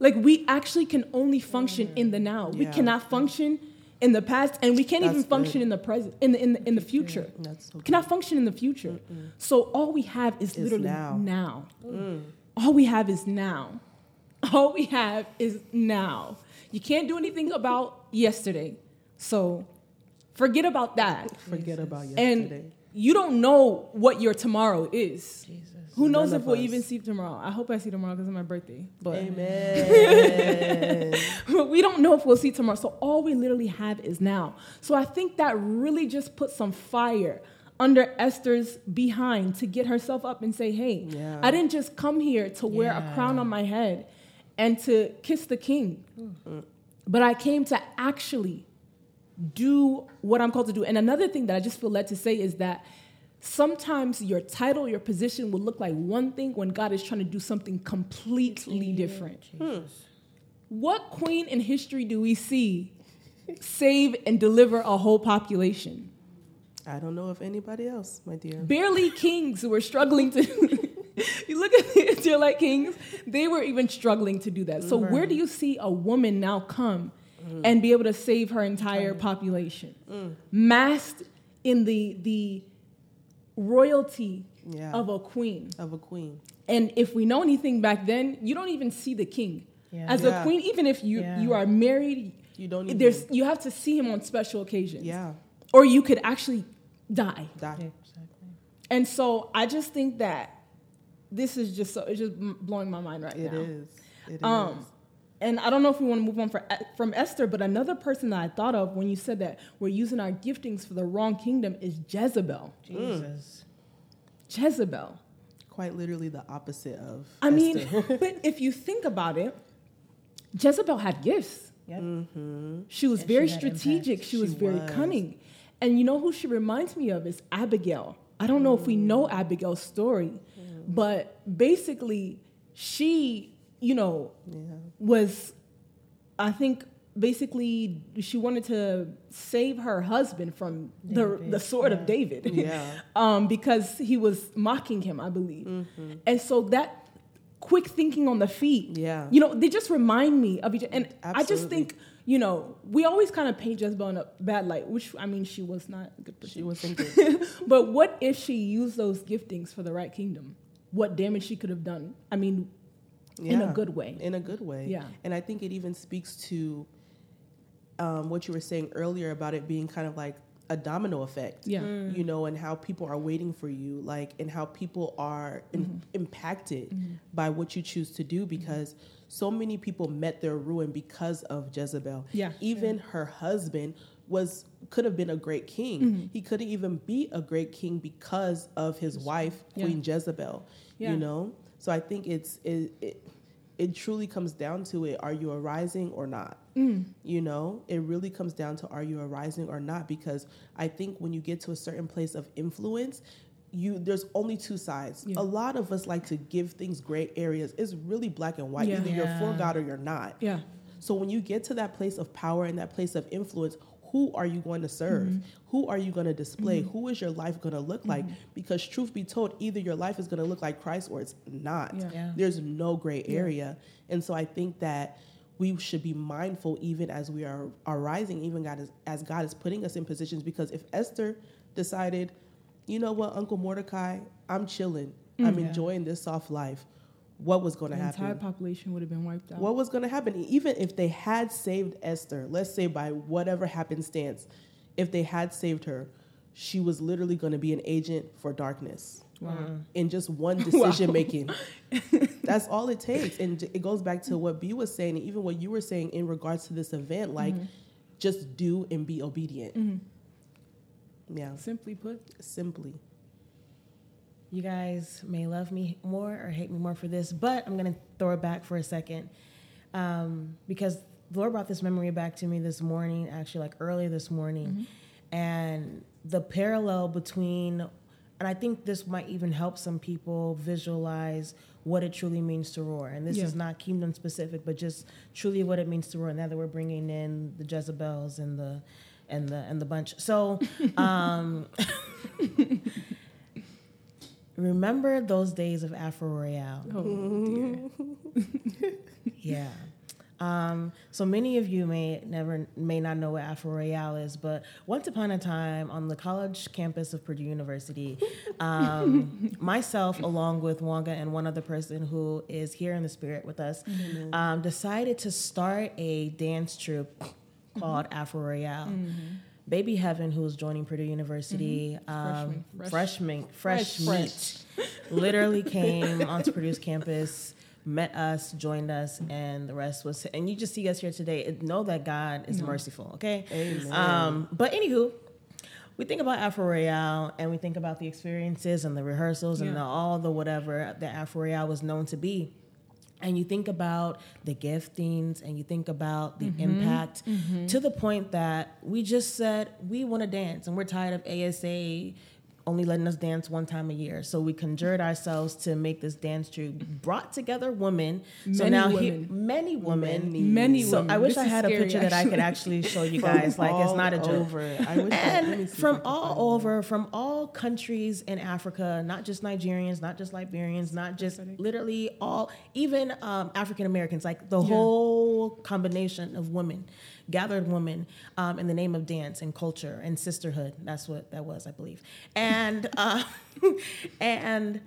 Like we actually can only function in the now. We cannot function in the past, and we can't even function good. in the present, in the in the, in the future. That's so Cannot function in the future. So all we have is Is literally now. now. Mm. All we have is now. [LAUGHS] All we have is now. You can't do anything about yesterday. So forget about that. Forget about yesterday. And you don't know what your tomorrow is. Jesus. Who knows None if we'll us. even see tomorrow? I hope I see tomorrow because it's my birthday. But Amen. [LAUGHS] we don't know if we'll see tomorrow. So all we literally have is now. So I think that really just put some fire under Esther's behind to get herself up and say, hey, Yeah. I didn't just come here to wear a crown on my head and to kiss the king, mm. but I came to actually do what I'm called to do. And another thing that I just feel led to say is that sometimes your title, your position will look like one thing when God is trying to do something completely different. Jesus. What queen in history do we see save and deliver a whole population? I don't know of anybody else, my dear. Barely kings who were struggling to. [LAUGHS] you look at the Israelite kings, they were even struggling to do that. So, where do you see a woman now come and be able to save her entire population? Masked in the, the royalty Yeah. of a queen. Of a queen. And if we know anything back then, you don't even see the king. Yeah. As Yeah. a queen, even if you, Yeah. you are married, You don't even. there's you have to see him on special occasions. yeah. Or you could actually die. Die. Exactly. And so I just think that this is just so it's just blowing my mind right It now. is. It is. Um, and I don't know if we want to move on for, eh, from Esther, but another person that I thought of when you said that we're using our giftings for the wrong kingdom is Jezebel. Jesus. Jezebel. Quite literally the opposite of. I mean, [LAUGHS] but if you think about it, Jezebel had gifts. Yep. Mm-hmm. She was And very she strategic. impact. She was She very cunning. And you know who she reminds me of is Abigail. I don't know if we know mm. Abigail's story, mm. but basically, she, you know, yeah. was, I think, basically, she wanted to save her husband from the, David, the sword yeah. of David. [LAUGHS] Yeah. um, because he was mocking him, I believe. Mm-hmm. And so that quick thinking on the feet, Yeah. you know, they just remind me of each. And I just think, you know, we always kind of paint Jezebel in a bad light, which I mean, she was not a good person. She wasn't [LAUGHS] good. but what if she used those giftings for the right kingdom? What damage she could have done? I mean, in a good way. In a good way. Yeah. And I think it even speaks to um, what you were saying earlier about it being kind of like a domino effect. Yeah. You know, and how people are waiting for you, like, and how people are in, Mm-hmm. impacted by what you choose to do because so many people met their ruin because of Jezebel. Yeah. Even her husband was could have been a great king. Mm-hmm. He couldn't even be a great king because of his wife, Yeah. Queen Jezebel. Yeah. You know? So I think it's it, it it truly comes down to it are you arising or not Mm. you know it really comes down to are you arising or not because i think when you get to a certain place of influence you there's only two sides Yeah. a lot of us like to give things gray areas it's really black and white Yeah. either you're for god or you're not Yeah. so when you get to that place of power and that place of influence, who are you going to serve? Mm-hmm. Who are you going to display? Mm-hmm. Who is your life going to look like? Mm-hmm. Because truth be told, either your life is going to look like Christ or it's not. Yeah. Yeah. There's no gray area. And so I think that we should be mindful even as we are, are rising, even God is, as God is putting us in positions. Because if Esther decided, you know what, Uncle Mordecai, I'm chilling. I'm mm-hmm. enjoying this soft life. What was going to happen? The entire population would have been wiped out. What was going to happen? Even if they had saved Esther, let's say by whatever happenstance, if they had saved her, she was literally going to be an agent for darkness. Wow. In just one [LAUGHS] decision wow. making. [LAUGHS] That's all it takes. And it goes back to what B was saying, and even what you were saying in regards to this event like, mm-hmm. just do and be obedient. Mm-hmm. Yeah. Simply put. Simply. You guys may love me more or hate me more for this, but I'm going to throw it back for a second um, because the Lord brought this memory back to me this morning, actually, like early this morning. Mm-hmm. And the parallel between, and I think this might even help some people visualize what it truly means to roar. And this yeah. is not kingdom specific, but just truly what it means to roar. Now that we're bringing in the Jezebels and the and the and the bunch. So, [LAUGHS] um, [LAUGHS] remember those days of Afro Royale? Oh, [LAUGHS] yeah. Um, so many of you may never may not know what Afro Royale is, but once upon a time on the college campus of Purdue University, um, [LAUGHS] myself along with Wanga and one other person who is here in the spirit with us, mm-hmm. um, decided to start a dance troupe called Afro Royale. Mm-hmm. Baby Heaven, who was joining Purdue University, mm-hmm. um, freshman, fresh, fresh, fresh, meat, literally came [LAUGHS] onto Purdue's campus met us, joined us, and the rest was. And you just see us here today. Know that God is merciful. Okay. Amen. Um, but anywho, we think about Afro Royale and we think about the experiences and the rehearsals yeah. and the, all the whatever that Afro Royale was known to be. And you think about the giftings and you think about the mm-hmm. impact mm-hmm. to the point that we just said we want to dance and we're tired of ASA only letting us dance one time a year. So we conjured ourselves to make this dance troupe. Brought together women. Many so now women. He, many women. Many, many so women. I wish this I had a picture actually. that I could [LAUGHS] actually show you guys. like it's not a joke. Over. and from all over, from all countries in Africa, not just Nigerians, not just Liberians, not just literally all, even um, African Americans, like the yeah. whole combination of women gathered women um, in the name of dance and culture and sisterhood. That's what that was, I believe. And uh, [LAUGHS] and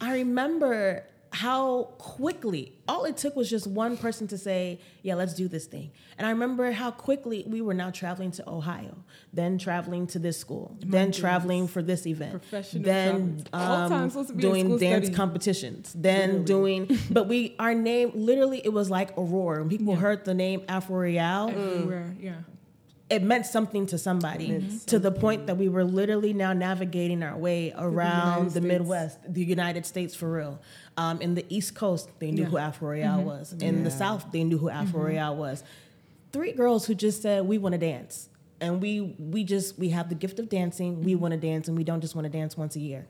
I remember how quickly all it took was just one person to say yeah let's do this thing and i remember how quickly we were now traveling to ohio then traveling to this school My then goodness. traveling for this event then um, doing dance study. competitions then literally. doing [LAUGHS] but we our name literally it was like aurora when people yeah. heard the name afro everywhere yeah it meant something to somebody mm-hmm. to the point that we were literally now navigating our way around the, the Midwest, the United States for real. Um, in the East Coast, they knew yeah. who Afro Royale mm-hmm. was. In yeah. the South, they knew who Afro mm-hmm. Royale was. Three girls who just said, "We want to dance." And we we just we have the gift of dancing. We mm-hmm. want to dance, and we don't just want to dance once a year.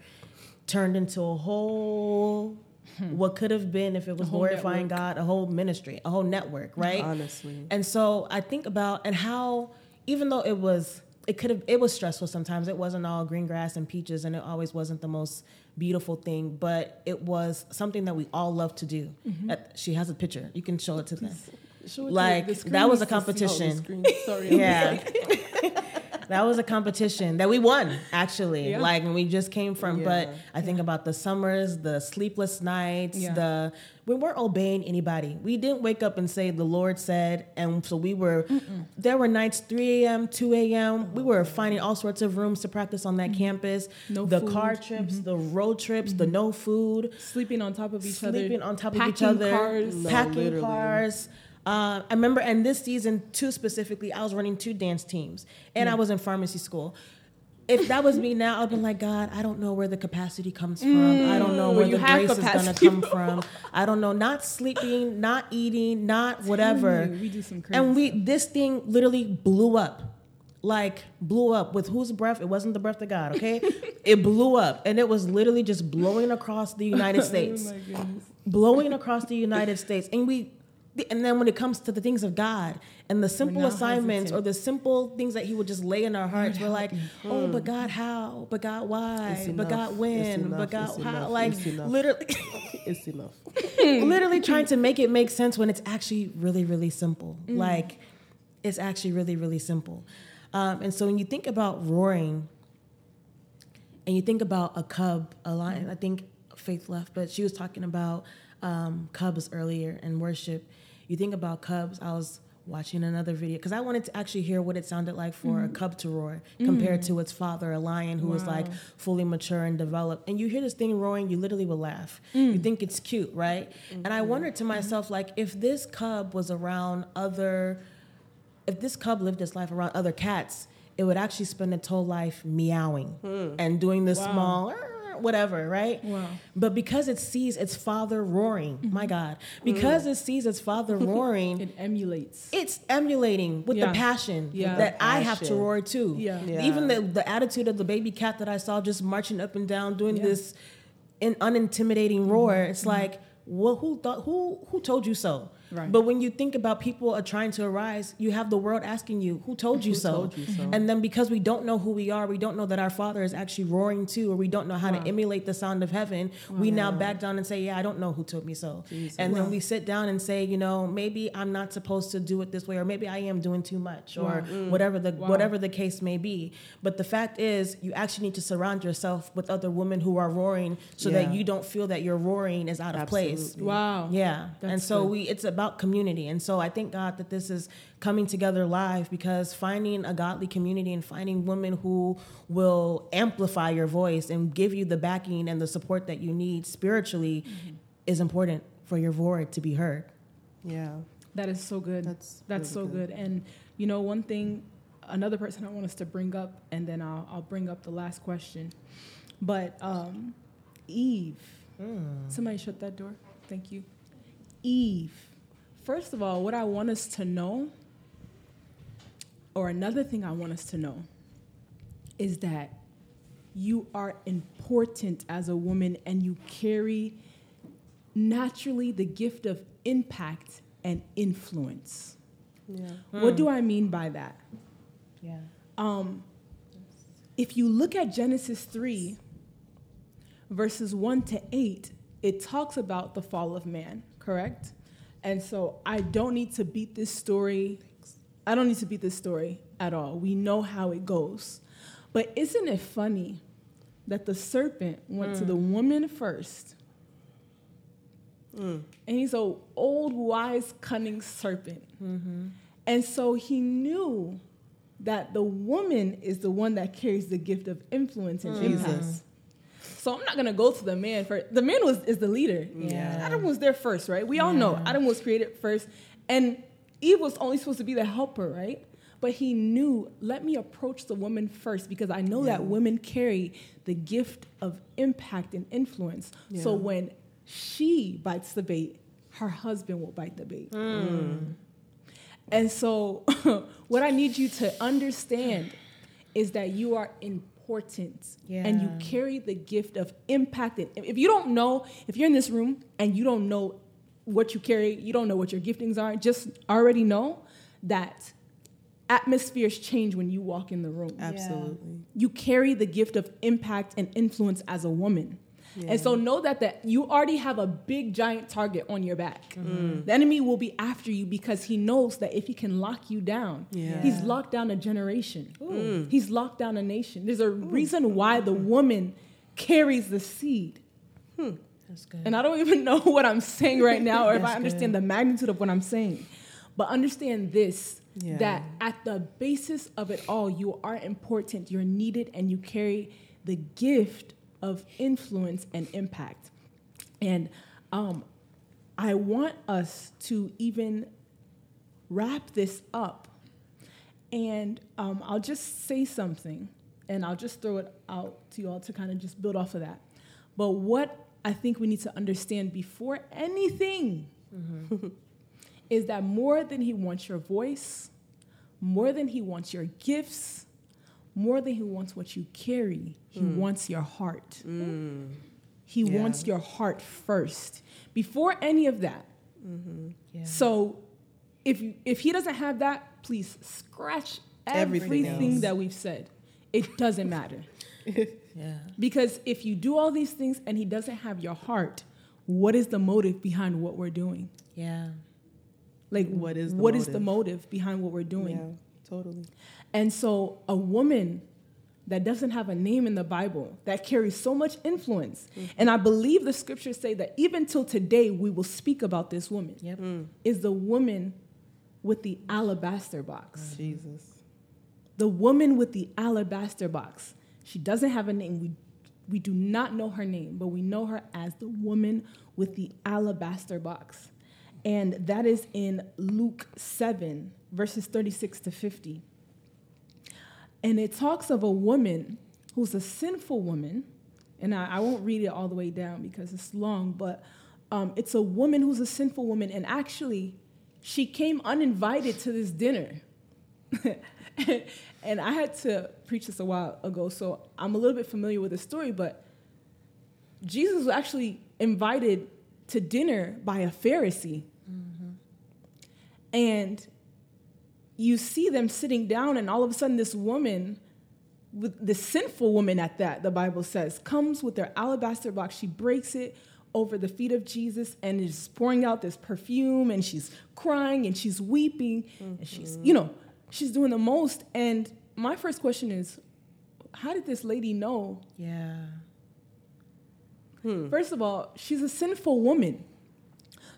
Turned into a whole Hmm. what could have been if it was glorifying network. God, a whole ministry, a whole network, right? Honestly. And so I think about and how even though it was it could have it was stressful sometimes. It wasn't all green grass and peaches and it always wasn't the most beautiful thing, but it was something that we all love to do. Mm-hmm. she has a picture. You can show it to them. like that was a competition. Sorry. [LAUGHS] Yeah. [LAUGHS] that was a competition that we won actually yeah. like and we just came from yeah. but i think yeah. about the summers the sleepless nights the we weren't obeying anybody we didn't wake up and say the lord said and so we were Mm-mm. there were nights 3 a.m 2 a.m we were finding all sorts of rooms to practice on that mm-hmm. campus no the food. car trips mm-hmm. the road trips mm-hmm. the no food sleeping on top of each sleeping other sleeping on top of each other cars. packing no, cars uh, I remember, and this season too specifically, I was running two dance teams, and mm. I was in pharmacy school. If that was me now, I'd be like, God, I don't know where the capacity comes from. Mm. I don't know where the grace is gonna come [LAUGHS] from. I don't know. Not sleeping, not eating, not whatever. we do some crazy and we this thing literally blew up like blew up with whose breath? It wasn't the breath of God, okay? [LAUGHS] it blew up and it was literally just blowing across the [LAUGHS] United oh States. oh blowing across the United States. And we and then when it comes to the things of God and the simple assignments hesitant. or the simple things that He would just lay in our hearts, we're like, oh, but God, how? But God, why? But God, when? But God, how? Like literally, it's enough. literally [LAUGHS] [LAUGHS] [LAUGHS] trying to make it make sense when it's actually really, really simple. Mm. Like it's actually really, really simple. Um, and so when you think about roaring, and you think about a cub, a lion, I think Faith left, but she was talking about um, cubs earlier in worship you think about cubs. I was watching another video because I wanted to actually hear what it sounded like for Mm-hmm. a cub to roar compared to its father, a lion who was like fully mature and developed. And you hear this thing roaring, you literally will laugh. You Mm. think it's cute, right? And I wondered to myself, like, if this cub was around other, if this cub lived its life around other cats, it would actually spend its whole life meowing and doing this Wow. small whatever, right? Wow. But because it sees its father roaring, mm-hmm. my God, mm. because it sees its father [LAUGHS] roaring, It emulates. it's emulating with Yeah. the passion Yeah. that I have to roar too. Yeah. Yeah. Even the, the attitude of the baby cat that I saw just marching up and down doing Yeah. this in, unintimidating roar. It's mm-hmm. like, well, who thought who who told you so? Right. But when you think about people are trying to arise, you have the world asking you, "Who told you, Who so? told you so? And then because we don't know who we are, we don't know that our Father is actually roaring too, or we don't know how Wow. to emulate the sound of heaven. We now back down and say, "Yeah, I don't know who told me so." Jesus. And then we sit down and say, you know, maybe I'm not supposed to do it this way, or maybe I am doing too much, or Wow. Mm. whatever the whatever the case may be. But the fact is, you actually need to surround yourself with other women who are roaring, so that you don't feel that your roaring is out of place. Wow. Yeah, and so good. we it's about community, and so I thank God that this is coming together live because finding a godly community and finding women who will amplify your voice and give you the backing and the support that you need spiritually Mm-hmm. is important for your voice to be heard. Yeah. That is so good. That's That's really so good. And you know, one thing, another person I want us to bring up, and then I'll I'll bring up the last question. But um, Eve, somebody shut that door. Thank you. Eve. First of all, what I want us to know, or another thing I want us to know, is that you are important as a woman and you carry naturally the gift of impact and influence. Yeah. What do I mean by that? Yeah. Um, if you look at Genesis 3, verses 1 to 8, it talks about the fall of man, correct? And so I don't need to beat this story. I don't need to beat this story at all. We know how it goes. But isn't it funny that the serpent went to mm. the woman first? Mm. And he's an old, wise, cunning serpent. Mm-hmm. And so he knew that the woman is the one that carries the gift of influence and mm. impact. Jesus. So I'm not gonna go to the man first. The man was is the leader. Yeah. Adam was there first, right? We all know Adam was created first, and Eve was only supposed to be the helper, right? But he knew, let me approach the woman first because I know that women carry the gift of impact and influence. So when she bites the bait, her husband will bite the bait. Mm. And so, [LAUGHS] what I need you to understand is that you are important and you carry the gift of impact. And if you don't know, if you're in this room and you don't know what you carry, you don't know what your giftings are, just already know that atmospheres change when you walk in the room. Absolutely. You carry the gift of impact and influence as a woman. And so know that that you already have a big giant target on your back. Mm-hmm. Mm. The enemy will be after you because he knows that if he can lock you down, Yeah. he's locked down a generation. Mm. He's locked down a nation. There's a reason why the mm-hmm. woman carries the seed. Hmm. That's good. And I don't even [LAUGHS] know what I'm saying right now or if I That's understand the magnitude of what I'm saying. But understand this Yeah. that at the basis of it all, you are important, you're needed, and you carry the gift of influence and impact. And um, I want us to even wrap this up. And um, I'll just say something, and I'll just throw it out to you all to kind of just build off of that. But what I think we need to understand before anything [LAUGHS] is that more than he wants your voice, more than he wants your gifts, more than he wants what you carry, he mm. wants your heart. Mm. He Yeah. wants your heart first. Before any of that, mm-hmm. Yeah. so if you, if he doesn't have that, please scratch Everything everything, that we've said. It doesn't matter. [LAUGHS] yeah. Because if you do all these things and he doesn't have your heart, what is the motive behind what we're doing? Yeah. Like What is the what is the motive? motive behind what we're doing? Yeah, totally. And so a woman that doesn't have a name in the Bible that carries so much influence. Mm-hmm. And I believe the scriptures say that even till today we will speak about this woman. Yep. Mm. Is the woman with the alabaster box. Mm. Jesus. The woman with the alabaster box. She doesn't have a name. We we do not know her name, but we know her as the woman with the alabaster box. And that is in Luke 7, verses 36 to 50. And it talks of a woman who's a sinful woman. And I, I won't read it all the way down because it's long, but um, it's a woman who's a sinful woman. And actually, she came uninvited to this dinner. [LAUGHS] and I had to preach this a while ago, so I'm a little bit familiar with the story, but Jesus was actually invited to dinner by a Pharisee. Mm-hmm. And you see them sitting down, and all of a sudden, this woman, with the sinful woman at that, the Bible says, comes with their alabaster box. She breaks it over the feet of Jesus and is pouring out this perfume, and she's crying and she's weeping, mm-hmm. and she's, you know, she's doing the most. And my first question is, how did this lady know? Yeah. Hmm. First of all, she's a sinful woman.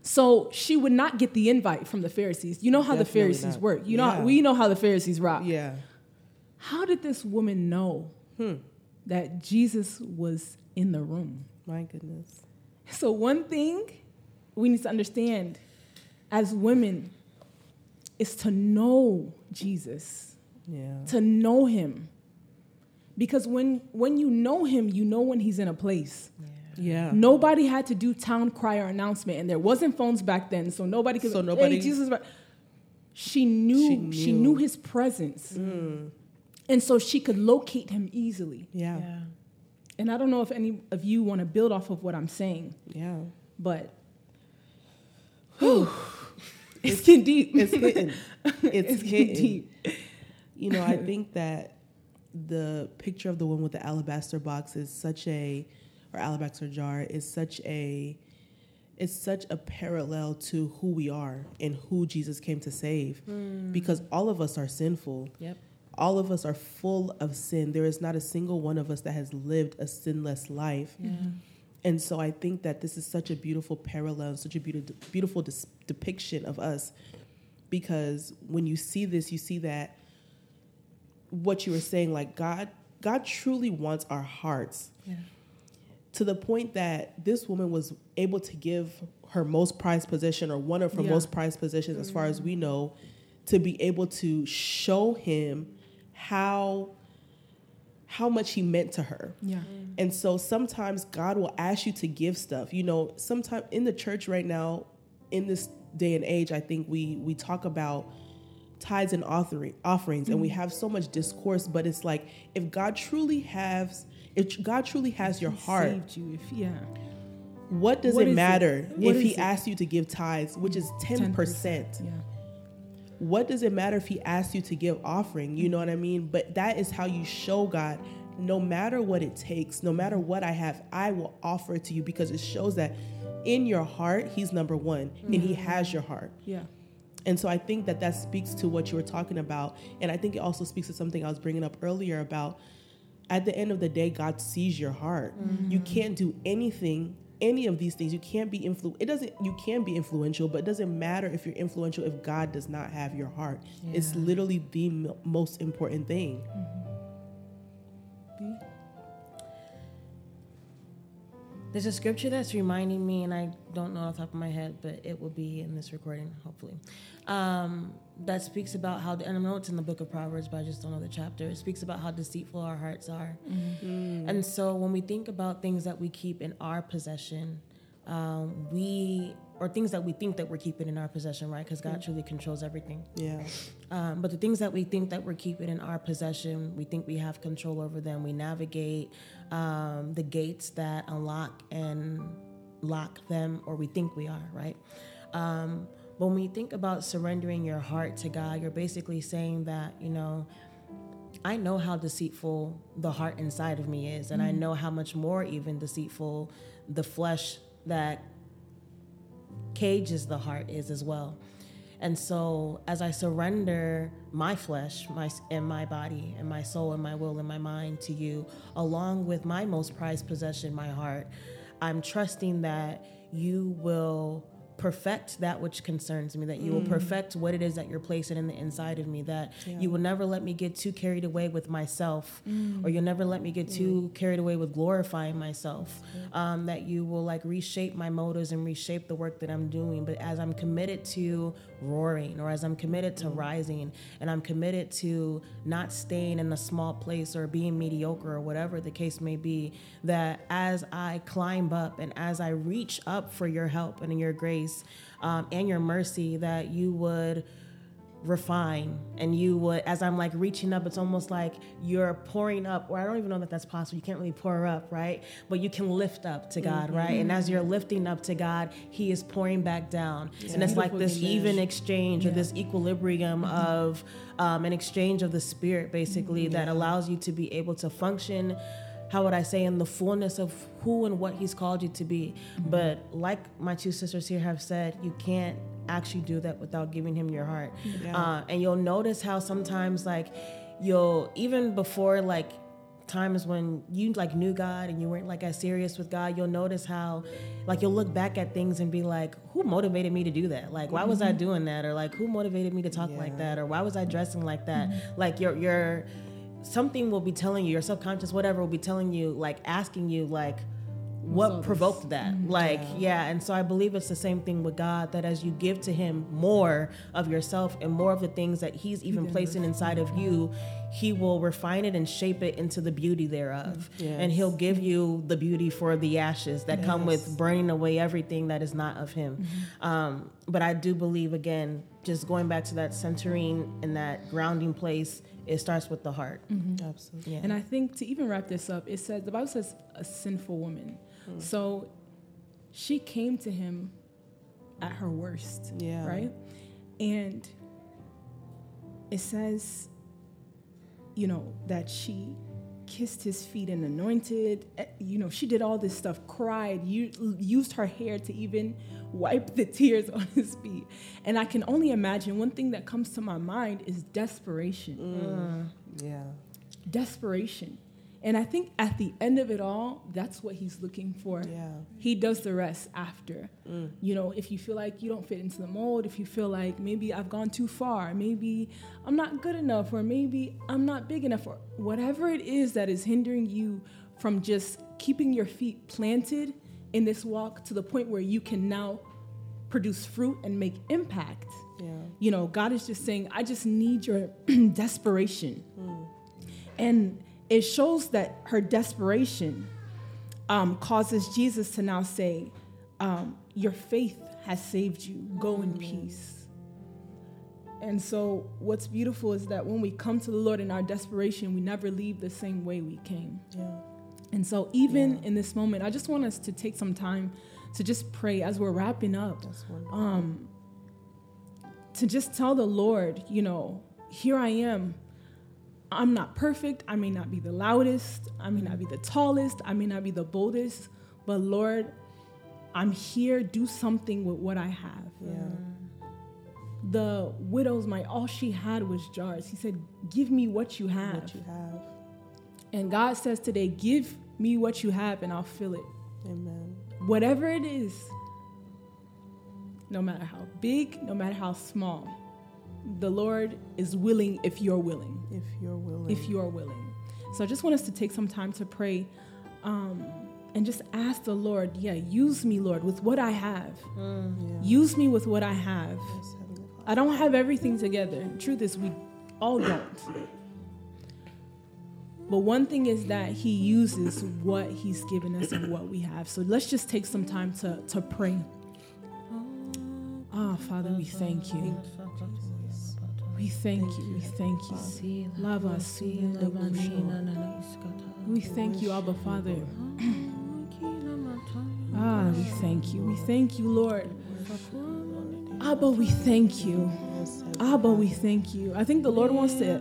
So she would not get the invite from the Pharisees. You know how Definitely the Pharisees not. work. You know, yeah. we know how the Pharisees rock. Yeah. How did this woman know hmm. that Jesus was in the room? My goodness. So one thing we need to understand as women is to know Jesus. Yeah. To know him. Because when when you know him, you know when he's in a place. Yeah. Yeah. Nobody had to do town crier announcement, and there wasn't phones back then, so nobody could. So nobody. Hey, Jesus. She knew, she knew. She knew his presence, mm. and so she could locate him easily. Yeah. yeah. And I don't know if any of you want to build off of what I'm saying. Yeah. But. [SIGHS] Whew, it's, it's getting deep. It's hitting. It's, it's hitting. deep. You know, I [LAUGHS] think that the picture of the one with the alabaster box is such a or alabaster jar is such a it's such a parallel to who we are and who Jesus came to save mm. because all of us are sinful. Yep. All of us are full of sin. There is not a single one of us that has lived a sinless life. Yeah. And so I think that this is such a beautiful parallel, such a beautiful, beautiful dis- depiction of us because when you see this, you see that what you were saying, like God, God truly wants our hearts. Yeah to the point that this woman was able to give her most prized position or one of her yeah. most prized positions, mm-hmm. as far as we know, to be able to show him how how much he meant to her. Yeah. Mm-hmm. And so sometimes God will ask you to give stuff. You know, sometimes in the church right now, in this day and age, I think we we talk about tithes and offering offerings mm-hmm. and we mm-hmm. have so much discourse, but it's like if God truly has if God truly has your heart, saved you. If yeah, what does what it matter it? if He asks you to give tithes, which is ten percent? Yeah. What does it matter if He asks you to give offering? You know what I mean? But that is how you show God. No matter what it takes, no matter what I have, I will offer it to you because it shows that in your heart, He's number one, mm-hmm. and He mm-hmm. has your heart. Yeah. And so I think that that speaks to what you were talking about. And I think it also speaks to something I was bringing up earlier about at the end of the day, God sees your heart. Mm-hmm. You can't do anything, any of these things. You can't be influ. It doesn't. You can be influential, but it doesn't matter if you're influential if God does not have your heart. Yeah. It's literally the m- most important thing. Mm-hmm. There's a scripture that's reminding me, and I don't know off the top of my head, but it will be in this recording, hopefully. Um, that speaks about how, and I know it's in the book of Proverbs, but I just don't know the chapter. It speaks about how deceitful our hearts are. Mm-hmm. And so when we think about things that we keep in our possession, um, we or things that we think that we're keeping in our possession, right? Because God mm. truly controls everything. Yeah. Um, but the things that we think that we're keeping in our possession, we think we have control over them. We navigate um, the gates that unlock and lock them, or we think we are, right? Um, when we think about surrendering your heart to God, you're basically saying that, you know, I know how deceitful the heart inside of me is, and mm I know how much more even deceitful the flesh that cages the heart is as well. And so, as I surrender my flesh, my and my body, and my soul, and my will, and my mind to you, along with my most prized possession, my heart, I'm trusting that you will perfect that which concerns me, that you will Mm. perfect what it is that you're placing in the inside of me, that Yeah. you will never let me get too carried away with myself, Mm. or you'll never let me get too carried away with glorifying myself. Um, that you will like reshape my motives and reshape the work that I'm doing. But as I'm committed to roaring, or as I'm committed to rising, and I'm committed to not staying in a small place or being mediocre or whatever the case may be, that as I climb up and as I reach up for your help and your grace um, and your mercy, that you would refine and you would as i'm like reaching up it's almost like you're pouring up or i don't even know that that's possible. You can't really pour up right? But you can lift up to god right? And as you're lifting up to god he is pouring back down. And it's like this even exchange or this equilibrium of um, an exchange of the spirit basically that allows you to be able to function how would I say, in the fullness of who and what He's called you to be. But like my two sisters here have said, you can't actually do that without giving Him your heart. Yeah. Uh, and you'll notice how sometimes, like, you'll even before like times when you like knew God and you weren't like as serious with God, you'll notice how like you'll look back at things and be like, who motivated me to do that? Like why was I doing that? Or like who motivated me to talk like that? Or why was I dressing like that? Like your your something will be telling you, your subconscious, whatever will be telling you, like asking you like what this? provoked that. Like yeah. and so i believe it's the same thing with god that as you give to him more of yourself and more of the things that he's even placing inside of you he will refine it and shape it into the beauty thereof. And he'll give you the beauty for the ashes that come with burning away everything that is not of him. Um, but i do believe again just going back to that centering and that grounding place it starts with the heart Absolutely. yeah And I think to even wrap this up, it says the Bible says a sinful woman. So she came to him at her worst. Yeah. Right? And it says, you know, that she kissed his feet and anointed. eh, You know, she did all this stuff, cried, u- used her hair to even wipe the tears [LAUGHS] on his feet. And I can only imagine one thing that comes to my mind is desperation Yeah. desperation. And I think at the end of it all, that's what he's looking for. Yeah. He does the rest after. Mm. You know, if you feel like you don't fit into the mold, if you feel like maybe I've gone too far, maybe I'm not good enough, or maybe I'm not big enough, or whatever it is that is hindering you from just keeping your feet planted in this walk to the point where you can now produce fruit and make impact. Yeah. You know, God is just saying, I just need your [CLEARS THROAT] desperation. And it shows that her desperation um, causes Jesus to now say, um, Your faith has saved you. Go in peace. And so, what's beautiful is that when we come to the Lord in our desperation, we never leave the same way we came. Yeah. And so, even in this moment, I just want us to take some time to just pray as we're wrapping up um, to just tell the Lord, you know, here I am. I'm not perfect. I may not be the loudest. I may not be the tallest. I may not be the boldest. But Lord, I'm here. Do something with what I have. yeah. The widow's mite, all she had was jars. He said, Give me what you have. What you have. And God says today, Give me what you have and I'll fill it. Amen. whatever it is, no matter how big, no matter how small, the Lord is willing if you're willing. If you're willing. If you are willing. So I just want us to take some time to pray um, and just ask the Lord, yeah, use me, Lord, with what I have. yeah. Use me with what I have. Yes, Heavenly Father. I don't have everything together. Truth is, we all don't. But one thing is that He uses what He's given us and what we have. So let's just take some time to, to pray. Ah, Father, we thank you. We thank you. We thank you. Lava, We thank you, Abba Father. Ah, we thank you. We thank you, Lord. Abba, we thank you. Abba, we thank you. I think the Lord wants to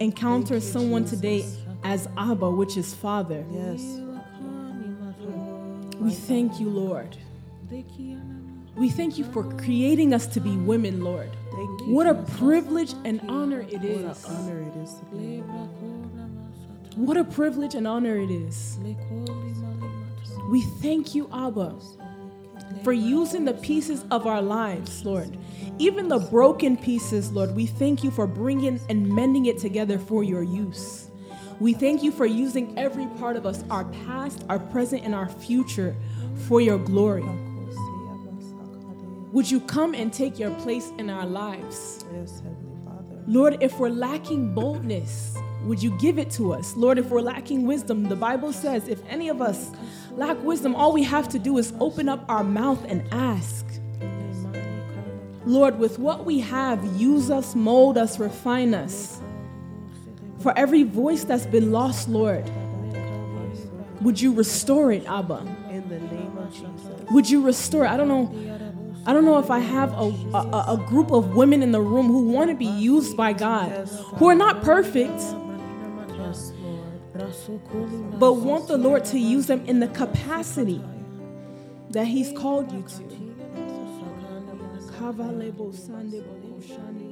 encounter someone today as Abba, which is Father. Yes. We thank you, Lord. We thank you for creating us to be women, Lord. Thank you. What a privilege and honor it What an honor it is. What a privilege and honor it is. We thank you, Abba. for using the pieces of our lives, Lord. Even the broken pieces, Lord, we thank you for bringing and mending it together for your use. We thank you for using every part of us, our past, our present, and our future, for your glory. Would you come and take your place in our lives? Yes, Heavenly Father. Lord, if we're lacking boldness, would you give it to us? Lord, if we're lacking wisdom, the Bible says if any of us lack wisdom, all we have to do is open up our mouth and ask. Lord, with what we have, use us, mold us, refine us. For every voice that's been lost, Lord, would you restore it, Abba? In the name of Jesus. Would you restore? it? I don't know. I don't know if I have a, a, a group of women in the room who want to be used by God, who are not perfect, but want the Lord to use them in the capacity that He's called you to. Kavalebo sandebo shande